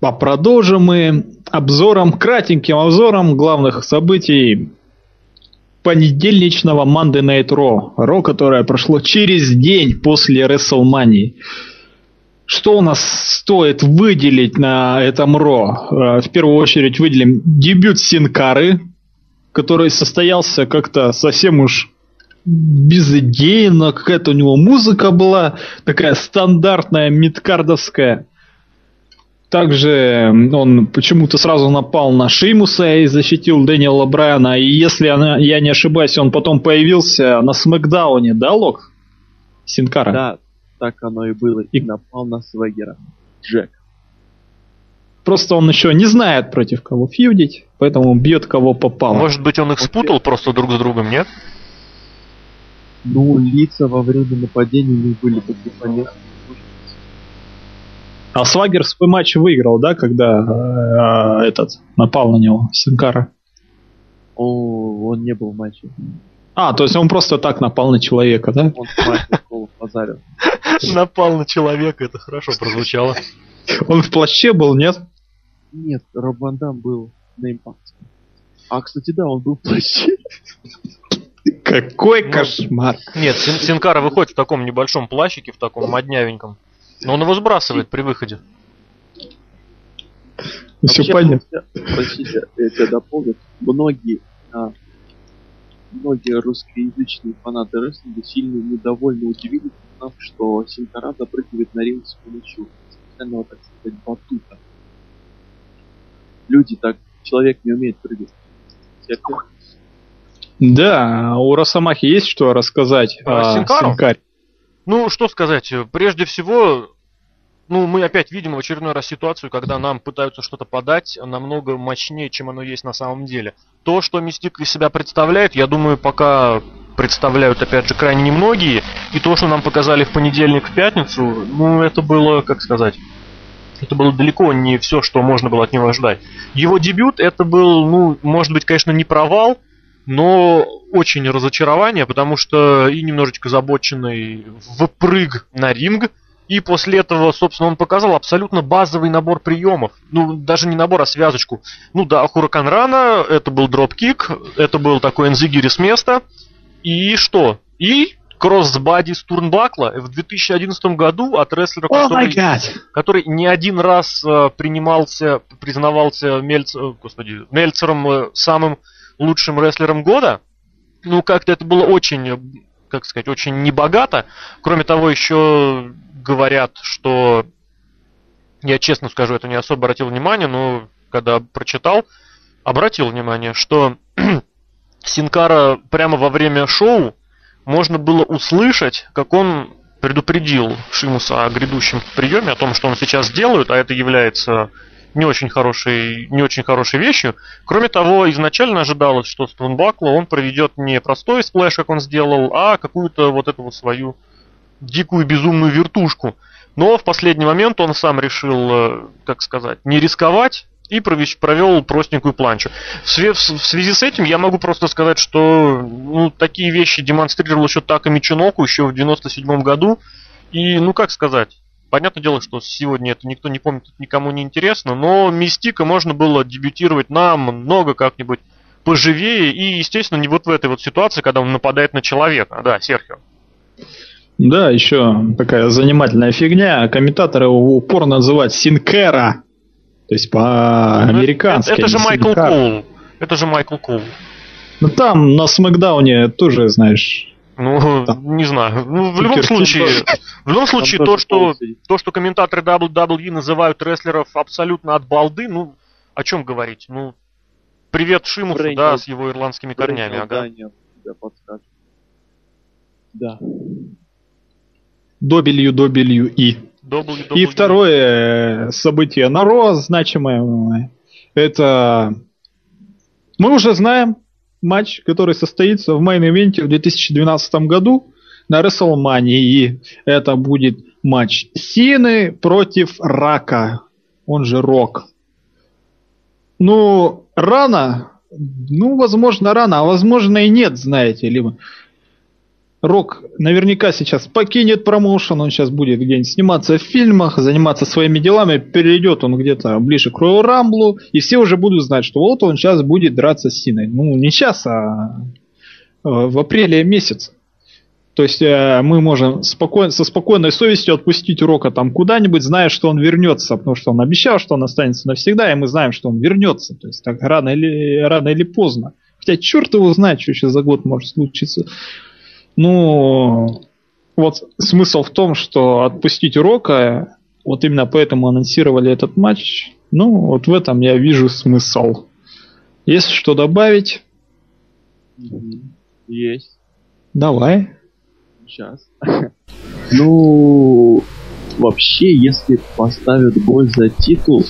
А продолжим мы обзором, кратеньким обзором главных событий понедельничного Monday Night Raw. Ро, которое прошло через день после WrestleMania. Что у нас стоит выделить на этом Ро? Э, в первую очередь выделим дебют Синкары, который состоялся как-то совсем уж безыдейно, какая-то у него музыка была такая стандартная, мидкардовская. Также он почему-то сразу напал на Шеймуса и защитил Дэниела Брайана. И если она, я не ошибаюсь, он потом появился на Смакдауне, да, Лок? Синкара? Да, так оно и было. И напал на Свегера. Джек. Просто он еще не знает, против кого фьюдить, поэтому бьет кого попало. Может быть, он их спутал просто друг с другом, нет? Ну, лица во время нападения не были такие понятные. А Свагер свой матч выиграл, да, когда э, этот напал на него, Синкара? О, он не был в матче. А, то есть он просто так напал на человека, да? Он в позарил. Напал на человека, это хорошо прозвучало. Он в плаще был, нет? Нет, Роб Ван Дам был на импакте. А, кстати, да, он был в плаще. Какой ну, кошмар. Нет, Синкара выходит в таком небольшом плащике, в таком моднявеньком. Но он его сбрасывает при выходе. Ну, Все понятно. Простите, я тебя дополню. Многие, а, многие русскоязычные фанаты рестлинга сильно недовольны удивились, узнав, что Синкара запрыгивает на ринг с помощью специального, так сказать, батута. Люди так, человек не умеет прыгать. Терпеть. Да, у Росомахи есть что рассказать а, о Синкаре? Ну, что сказать, прежде всего, ну, мы опять видим в очередной раз ситуацию, когда нам пытаются что-то подать намного мощнее, чем оно есть на самом деле. То, что Мистик из себя представляет, я думаю, пока представляют, опять же, крайне немногие. И то, что нам показали в понедельник, в пятницу, ну, это было, как сказать, это было далеко не все, что можно было от него ждать. Его дебют, это был, ну, может быть, конечно, не провал, но очень разочарование, потому что и немножечко забоченный впрыг на ринг, и после этого, собственно, он показал абсолютно базовый набор приемов. Ну, даже не набор, а связочку. Ну да, Хуракан Рана, это был дропкик, это был такой энзигири с места. И что? И кроссбади с Турнбакла в 2011 году от рестлера, oh который, который не один раз э, принимался, признавался Мельц, э, господи, Мельцером э, самым лучшим рестлером года. Ну, как-то это было очень, как сказать, очень небогато. Кроме того, еще говорят, что я честно скажу, это не особо обратил внимание, но когда прочитал, обратил внимание, что Син Кара прямо во время шоу можно было услышать, как он предупредил Шимуса о грядущем приеме, о том, что он сейчас делает, а это является не очень хорошей, не очень хорошей вещью. Кроме того, изначально ожидалось, что с тёрнбакла он проведет не простой сплэш, как он сделал, а какую-то вот эту вот свою дикую безумную вертушку. Но в последний момент он сам решил, э, как сказать, не рисковать и провел простенькую планчу. В связи с этим я могу просто сказать, что ну, такие вещи демонстрировал еще так и Мичиноку еще в 97 году. И, ну как сказать, Понятное дело, что сегодня это никто не помнит, никому не интересно, но Мистика можно было дебютировать намного как-нибудь поживее и, естественно, не вот в этой вот ситуации, когда он нападает на человека. Да, Серхио. Да, еще такая занимательная фигня. Комментаторы упорно называют Син Кера. То есть по-американски. Это, это, это же Майкл Кул. Это же Майкл Кул. Ну там на Смакдауне тоже, знаешь, ну, да. не знаю. Ну, в любом случае, в любом случае, то, что, то, что комментаторы WWE называют рестлеров абсолютно от балды, ну, о чем говорить? Ну, привет Шимусу, Брейн, да, с его ирландскими корнями, ага. Да, нет, Да. WWE. WWE. И второе событие на Raw значимое. Это мы уже знаем, матч, который состоится в мейн-ивенте в 2012 году на WrestleMania. Это будет матч Сины против Рака. он же Рок. Ну, рано, ну, возможно, рано, а возможно и нет, знаете ли. Рок наверняка сейчас покинет промоушен, он сейчас будет где-нибудь сниматься в фильмах, заниматься своими делами, перейдет он где-то ближе к Роyal Рамблу, и все уже будут знать, что вот он сейчас будет драться с Синой. Ну, не сейчас, а э, в апреле месяце. То есть э, мы можем спокойно, со спокойной совестью отпустить Рока там куда-нибудь, зная, что он вернется, потому что он обещал, что он останется навсегда, и мы знаем, что он вернется. То есть так рано или, рано или поздно. Хотя черт его знает, что еще за год может случиться. Ну, вот смысл в том, что отпустить Рока, вот именно поэтому анонсировали этот матч. Ну, вот в этом я вижу смысл. Есть что добавить? Есть. Давай. Сейчас. Ну, вообще, если поставят бой за титул,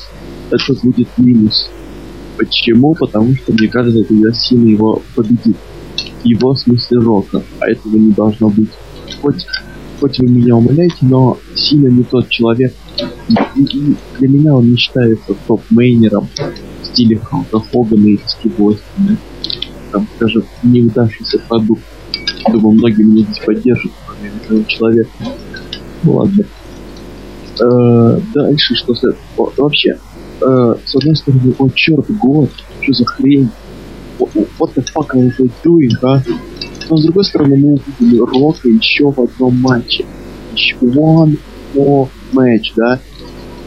это будет минус. Почему? Потому что, мне кажется, тогда Сина его победит его смысле рока, а этого не должно быть. Хоть, хоть вы меня умоляете, но Сина не тот человек. И, и для меня он не считается топ-мейнером в стиле Халка Хогана и Стив Там, скажем, неудавшийся продукт. Думаю, многие меня здесь поддержат, кроме этого человека. Ну ладно. Э, дальше, что следует? Вообще, э, с одной стороны, о черт, год, что за хрень? What the fuck are they doing, а? Но с другой стороны, мы увидели Рока еще в одном матче. Еще one more match, да?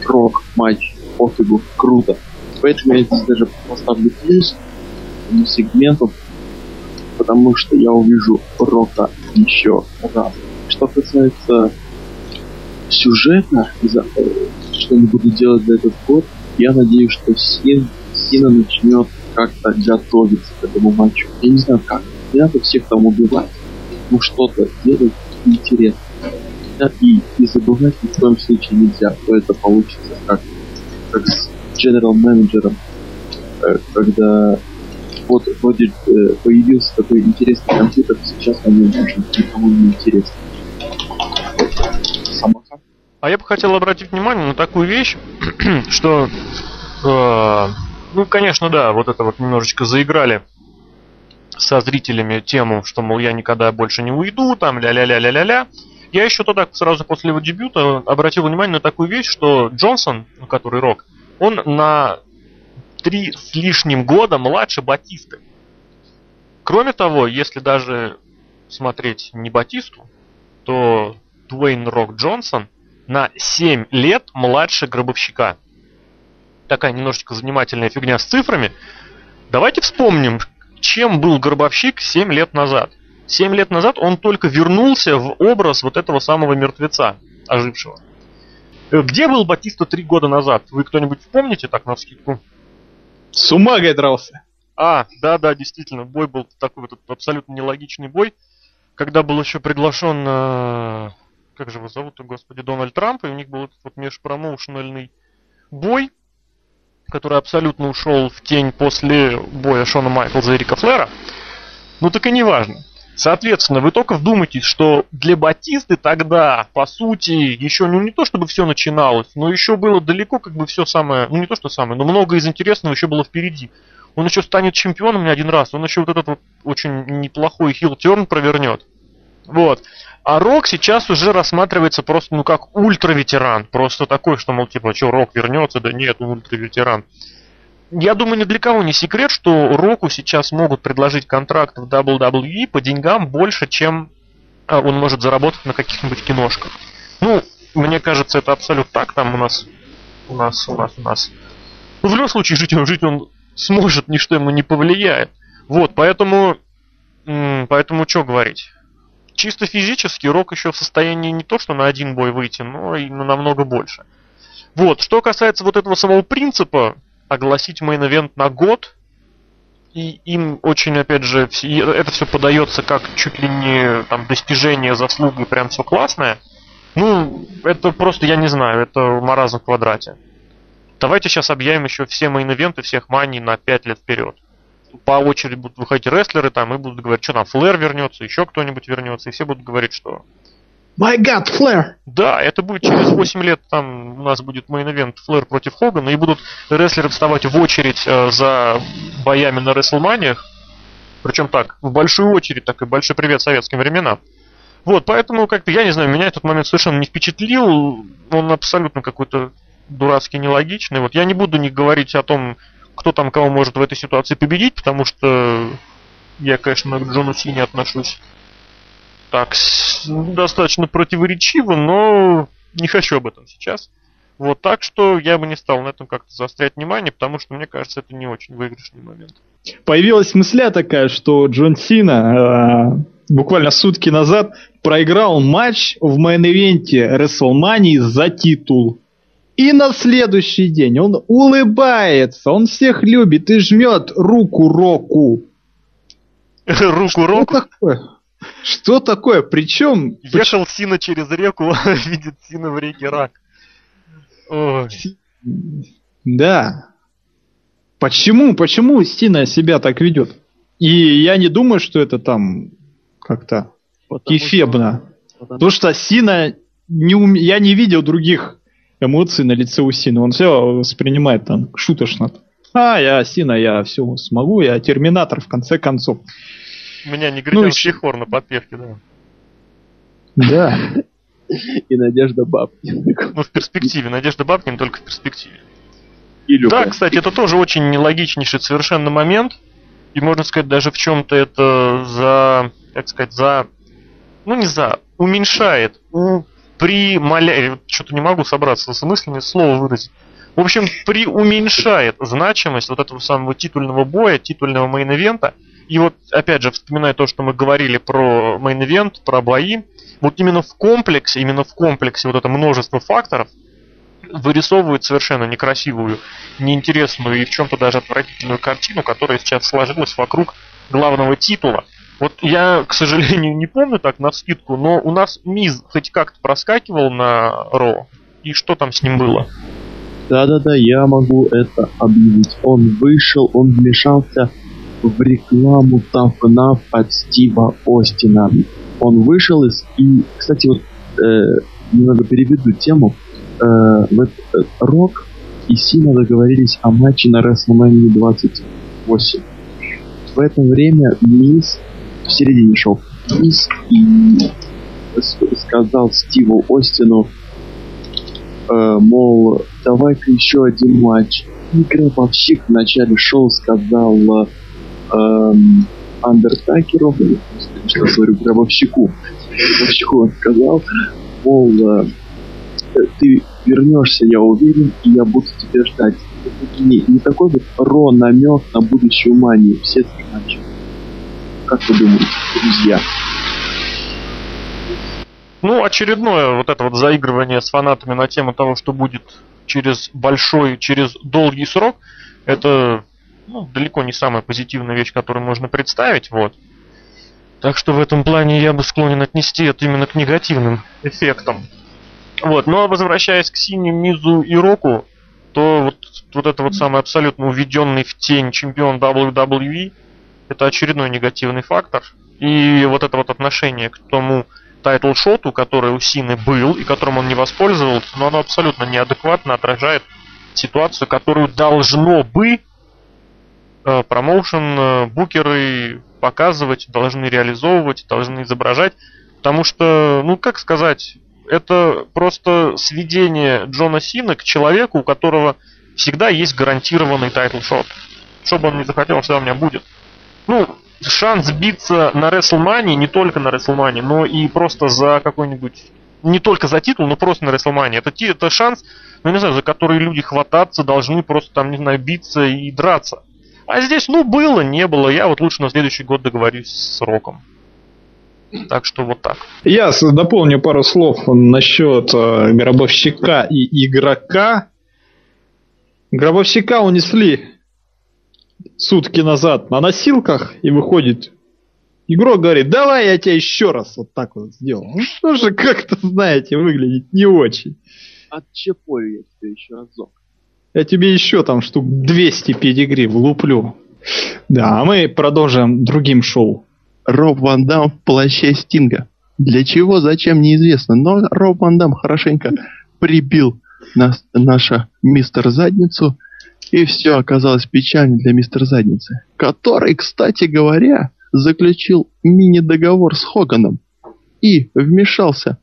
Рок матч, пофигу, круто. Поэтому я здесь даже поставлю плюс этому сегменту, потому что я увижу Рока еще раз. Что касается сюжета, что они будут делать за этот год, я надеюсь, что Син, Сина начнет как-то готовиться к этому матчу. Я не знаю как. Не надо всех там убивать. Ну что-то делать интересно. Да, и, и забывать ни в коем случае нельзя, то это получится как, как с general менеджером, э, когда вот вроде э, появился такой интересный компьютер, сейчас нем уже никому не интересно. Самоха. А я бы хотел обратить внимание на такую вещь, что э, ну, конечно, да, вот это вот немножечко заиграли со зрителями тему, что, мол, я никогда больше не уйду, там, ля-ля-ля-ля-ля-ля. Я еще тогда, сразу после его дебюта, обратил внимание на такую вещь, что Джонсон, который Рок, он на три с лишним года младше Батисты. Кроме того, если даже смотреть не Батисту, то Дуэйн Рок Джонсон на 7 лет младше Гробовщика такая немножечко занимательная фигня с цифрами. Давайте вспомним, чем был Гробовщик 7 лет назад. 7 лет назад он только вернулся в образ вот этого самого мертвеца, ожившего. Э, где был Батиста 3 года назад? Вы кто-нибудь вспомните так на вскидку? С умагой дрался. А, да-да, действительно, бой был такой вот абсолютно нелогичный бой, когда был еще приглашен, э, как же его зовут, господи, Дональд Трамп, и у них был этот вот межпромоушенальный бой, который абсолютно ушел в тень после боя Шона Майклза и Рика Флера. Ну так и не важно. Соответственно, вы только вдумайтесь, что для Батисты тогда, по сути, еще ну, не то чтобы все начиналось, но еще было далеко как бы все самое, ну не то что самое, но много из интересного еще было впереди. Он еще станет чемпионом не один раз, он еще вот этот вот очень неплохой хил-терн провернет. Вот. А Рок сейчас уже рассматривается просто, ну, как ультра-ветеран. Просто такой, что, мол, типа, что, Рок вернется? Да нет, он ультра-ветеран. Я думаю, ни для кого не секрет, что Року сейчас могут предложить контракт в WWE по деньгам больше, чем а, он может заработать на каких-нибудь киношках. Ну, мне кажется, это абсолютно так. Там у нас, у нас, у нас, у нас. Ну, в любом случае, жить он, жить он сможет, ничто ему не повлияет. Вот, поэтому, поэтому что говорить? Чисто физически Рок еще в состоянии не то, что на один бой выйти, но и на намного больше. Вот, что касается вот этого самого принципа, огласить мейн-эвент на год, и им очень, опять же, это все подается как чуть ли не там достижение, заслуги, прям все классное. Ну, это просто, я не знаю, это маразм в квадрате. Давайте сейчас объявим еще все мейн-эвенты всех маний на 5 лет вперед по очереди будут выходить рестлеры там и будут говорить, что там Флэр вернется, еще кто-нибудь вернется, и все будут говорить, что My God, Флэр! Да, это будет через 8 лет, там у нас будет мейн-эвент Флэр против Хогана, и будут рестлеры вставать в очередь э, за боями на Рестлманиях. Причем так, в большую очередь, так и большой привет советским временам. Вот, поэтому, как-то, я не знаю, меня этот момент совершенно не впечатлил. Он абсолютно какой-то дурацкий, нелогичный. Вот я не буду не говорить о том, кто там кого может в этой ситуации победить, потому что я, конечно, к Джону Сине отношусь так достаточно противоречиво, но не хочу об этом сейчас. Вот так что я бы не стал на этом как-то заострять внимание, потому что мне кажется, это не очень выигрышный момент. Появилась мысля такая, что Джон Сина э, буквально сутки назад проиграл матч в мейн-ивенте WrestleMania за титул. И на следующий день он улыбается, он всех любит и жмет руку Року. Руку Року? Что такое? Что такое? Причем... Ехал Сина через реку, видит Сина в реке рак. Ой. Да. Почему, почему Сина себя так ведет? И я не думаю, что это там как-то эфебно. Что... Потому что Сина не ум... я не видел других эмоций на лице у Сина. Он все воспринимает там шуточно. А, я Сина, я все смогу, я терминатор в конце концов. У меня не ну, хор на подпевке, да. Да. И Надежда Бабкин. Ну, в перспективе. Надежда Бабкин только в перспективе. Да, кстати, это тоже очень нелогичнейший совершенно момент. И можно сказать, даже в чем-то это за, как сказать, за, ну не за, уменьшает, у, при маля... что-то не могу собраться с мыслями, слово выразить. В общем, при уменьшает значимость вот этого самого титульного боя, титульного мейн-ивента – и вот, опять же, вспоминая то, что мы говорили про мейн-ивент, про бои, вот именно в комплексе, именно в комплексе вот это множество факторов вырисовывает совершенно некрасивую, неинтересную и в чем-то даже отвратительную картину, которая сейчас сложилась вокруг главного титула. Вот я, к сожалению, не помню так на скидку, но у нас Миз хоть как-то проскакивал на Ро. И что там с ним было? Да-да-да, я могу это объявить. Он вышел, он вмешался в рекламу Тафна от Стива Остина. Он вышел из... И, кстати, вот э, немного переведу тему. Э, вот, э, Рок и Сина договорились о матче на WrestleMania 28. В это время Мисс в середине шоу Мисс и сказал Стиву Остину, э, мол, давай-ка еще один матч. И гробовщик в начале шоу сказал, эм, Андертакеру, что говорю, гробовщику, гробовщику он сказал, мол, э, ты вернешься, я уверен, и я буду тебя ждать. Не, не такой вот ро намек на будущую манию, все матчи. Как вы думаете, друзья? Ну, очередное вот это вот заигрывание с фанатами на тему того, что будет через большой, через долгий срок, это ну, далеко не самая позитивная вещь, которую можно представить, вот. Так что в этом плане я бы склонен отнести это именно к негативным эффектам. Вот, но возвращаясь к Сине, Мизу и Року, то вот, вот это вот самый абсолютно уведенный в тень чемпион WWE, это очередной негативный фактор. И вот это вот отношение к тому title shot у, который у Сины был и которым он не воспользовался, но оно абсолютно неадекватно отражает ситуацию, которую должно бы Э, промоушен, э, букеры показывать, должны реализовывать, должны изображать. Потому что, ну как сказать, это просто сведение Джона Сина к человеку, у которого всегда есть гарантированный title shot. Что бы он ни захотел, что у меня будет. Ну, шанс биться на WrestleMania, не только на WrestleMania, но и просто за какой-нибудь... Не только за титул, но просто на WrestleMania. Это, это шанс, ну не знаю, за который люди хвататься должны, просто там, не знаю, биться и драться. А здесь, ну, было, не было. Я вот лучше на следующий год договорюсь с Роком. Так что вот так. Я дополню пару слов насчет э, гробовщика и игрока. Гробовщика унесли сутки назад на носилках и выходит игрок говорит, давай я тебя еще раз вот так вот сделаю. Ну что же как-то, знаете, выглядит не очень. Отчепорю я тебя еще разок. Я тебе еще там штук 200 педигри влуплю. Да, а мы продолжим другим шоу. Роб Ван Дам в плаще Стинга. Для чего, зачем, неизвестно. Но Роб Ван Дам хорошенько прибил нас, наша мистер Задницу, и все оказалось печально для мистер Задницы, который, кстати говоря, заключил мини-договор с Хоганом и вмешался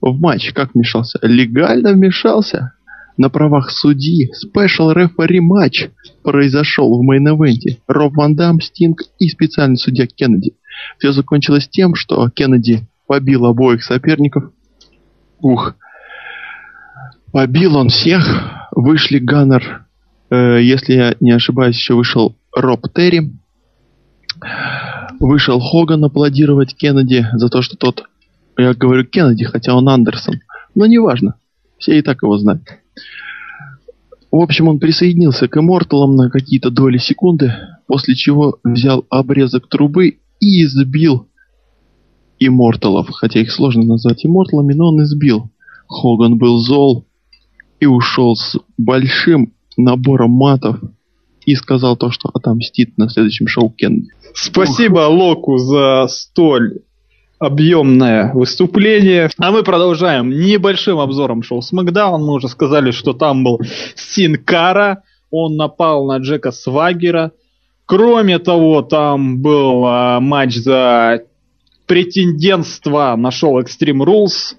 в матч. Как вмешался? Легально вмешался на правах судьи. Special referee match произошел в мейн-эвенте. Роб Ван Дам, Стинг и специальный судья Кеннеди. Все закончилось тем, что Кеннеди побил обоих соперников. Ух. Побил он всех. Вышли Ганнер. Э, если я не ошибаюсь, еще вышел Роб Терри. Вышел Хоган аплодировать Кеннеди за то, что тот... Я говорю Кеннеди, хотя он Андерсон. Но неважно. Все и так его знают. В общем, он присоединился к Имморталам на какие-то доли секунды, после чего взял обрезок трубы и избил Имморталов. Хотя их сложно назвать Имморталами, но он избил. Хоган был зол и ушел с большим набором матов и сказал то, что отомстит на следующем шоу Кеннеди. Спасибо Локу за столь объемное выступление. А мы продолжаем небольшим обзором шоу SmackDown. Мы уже сказали, что там был Синкара. Он напал на Джека Свагера. Кроме того, там был а, матч за претендентство на шоу Extreme Rules.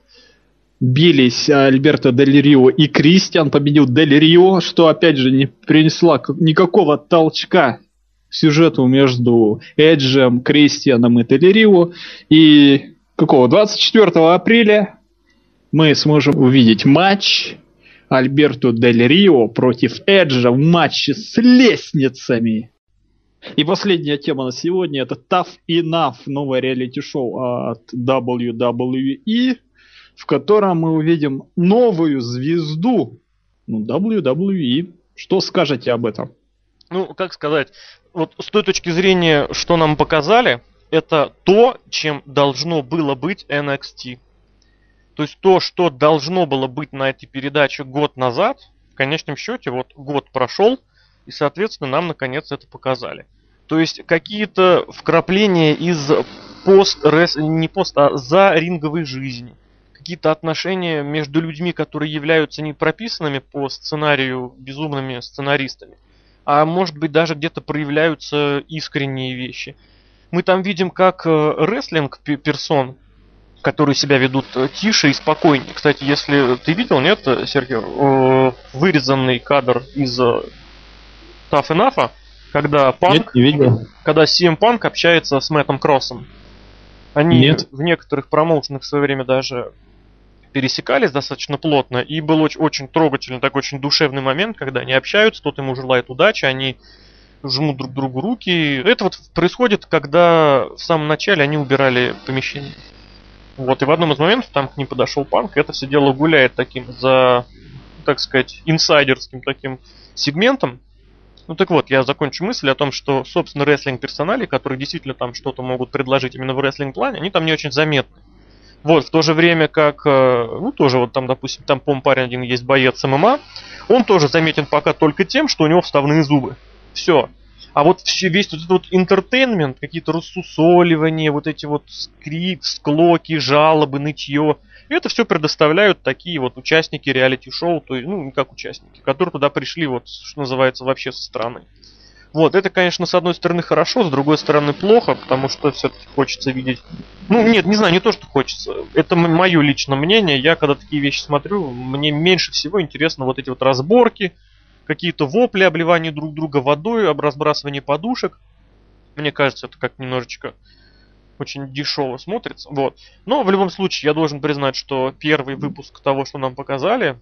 Бились Альберто Дель Рио и Кристиан. Победил Дель Рио, что опять же не принесла никакого толчка сюжету между Эджем, Кристианом и Телерио. И какого? 24 апреля мы сможем увидеть матч Альберту Дель Рио против Эджа в матче с лестницами. И последняя тема на сегодня это Tough Enough, новое реалити-шоу от WWE, в котором мы увидим новую звезду ну, WWE. Что скажете об этом? Ну, как сказать, вот с той точки зрения, что нам показали, это то, чем должно было быть NXT. То есть то, что должно было быть на этой передаче год назад, в конечном счете, вот год прошел, и, соответственно, нам наконец это показали. То есть какие-то вкрапления из пост, не пост, а за ринговой жизни. Какие-то отношения между людьми, которые являются не прописанными по сценарию безумными сценаристами – а может быть даже где-то проявляются искренние вещи. Мы там видим, как э, рестлинг персон, которые себя ведут э, тише и спокойнее. Кстати, если ты видел, нет, Сергей, вырезанный кадр из э, Tough Enough, когда Панк, нет, не видел. когда CM Punk общается с Мэттом Кроссом. Они нет. в некоторых промоушенах в свое время даже пересекались достаточно плотно, и был очень, очень трогательный, такой очень душевный момент, когда они общаются, тот ему желает удачи, они жмут друг другу руки. Это вот происходит, когда в самом начале они убирали помещение. Вот, и в одном из моментов там к ним подошел панк, и это все дело гуляет таким за, так сказать, инсайдерским таким сегментом. Ну так вот, я закончу мысль о том, что, собственно, рестлинг персонали, которые действительно там что-то могут предложить именно в рестлинг плане, они там не очень заметны. Вот, в то же время как, э, ну, тоже вот там, допустим, там, по парень один есть боец ММА, он тоже заметен пока только тем, что у него вставные зубы. Все. А вот весь вот этот вот интертейнмент, какие-то рассусоливания, вот эти вот скрип, склоки, жалобы, нытье, это все предоставляют такие вот участники реалити-шоу, то есть, ну, как участники, которые туда пришли, вот, что называется, вообще со стороны. Вот, это, конечно, с одной стороны хорошо, с другой стороны плохо, потому что все-таки хочется видеть... Ну, нет, не знаю, не то, что хочется. Это мое личное мнение. Я, когда такие вещи смотрю, мне меньше всего интересно вот эти вот разборки, какие-то вопли, обливание друг друга водой, разбрасывание подушек. Мне кажется, это как немножечко очень дешево смотрится. Вот. Но в любом случае, я должен признать, что первый выпуск того, что нам показали,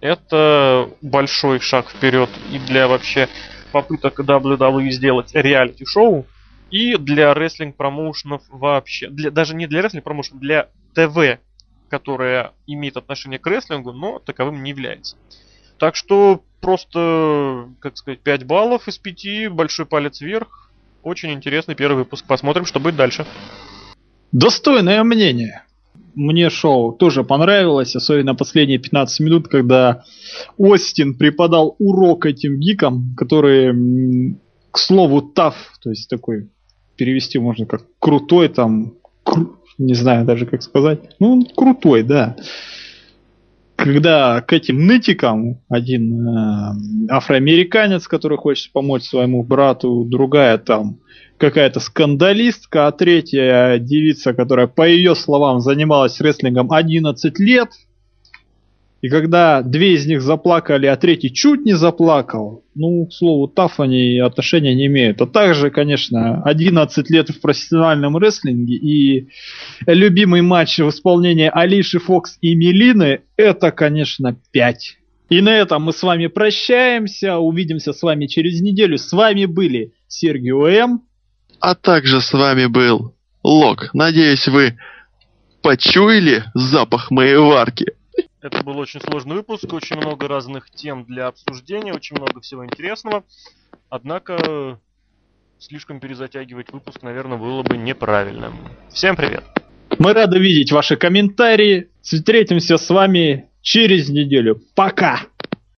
это большой шаг вперед и для вообще попыток WWE сделать реалити-шоу, и для рестлинг промоушенов вообще. Для, даже не для рестлинг промоушенов, для ТВ, которая имеет отношение к рестлингу, но таковым не является. Так что просто, как сказать, 5 баллов из 5, большой палец вверх. Очень интересный первый выпуск. Посмотрим, что будет дальше. Достойное мнение мне шоу тоже понравилось, особенно последние 15 минут, когда Остин преподал урок этим гикам, которые, к слову, таф, то есть такой перевести можно как крутой там, кру, не знаю даже как сказать. Ну, он крутой, да. Когда к этим нытикам один э, афроамериканец, который хочет помочь своему брату, другая там какая-то скандалистка, а третья девица, которая, по ее словам, занималась рестлингом 11 лет – и когда две из них заплакали, а третий чуть не заплакал, ну, к слову, ТАФ они отношения не имеют. А также, конечно, 11 лет в профессиональном рестлинге и любимый матч в исполнении Алиши Фокс и Мелины, это, конечно, 5. И на этом мы с вами прощаемся, увидимся с вами через неделю. С вами были Сергей М. А также с вами был Лок. Надеюсь, вы почуяли запах моей варки. Это был очень сложный выпуск, очень много разных тем для обсуждения, очень много всего интересного. Однако слишком перезатягивать выпуск, наверное, было бы неправильно. Всем привет! Мы рады видеть ваши комментарии. Встретимся с вами через неделю. Пока!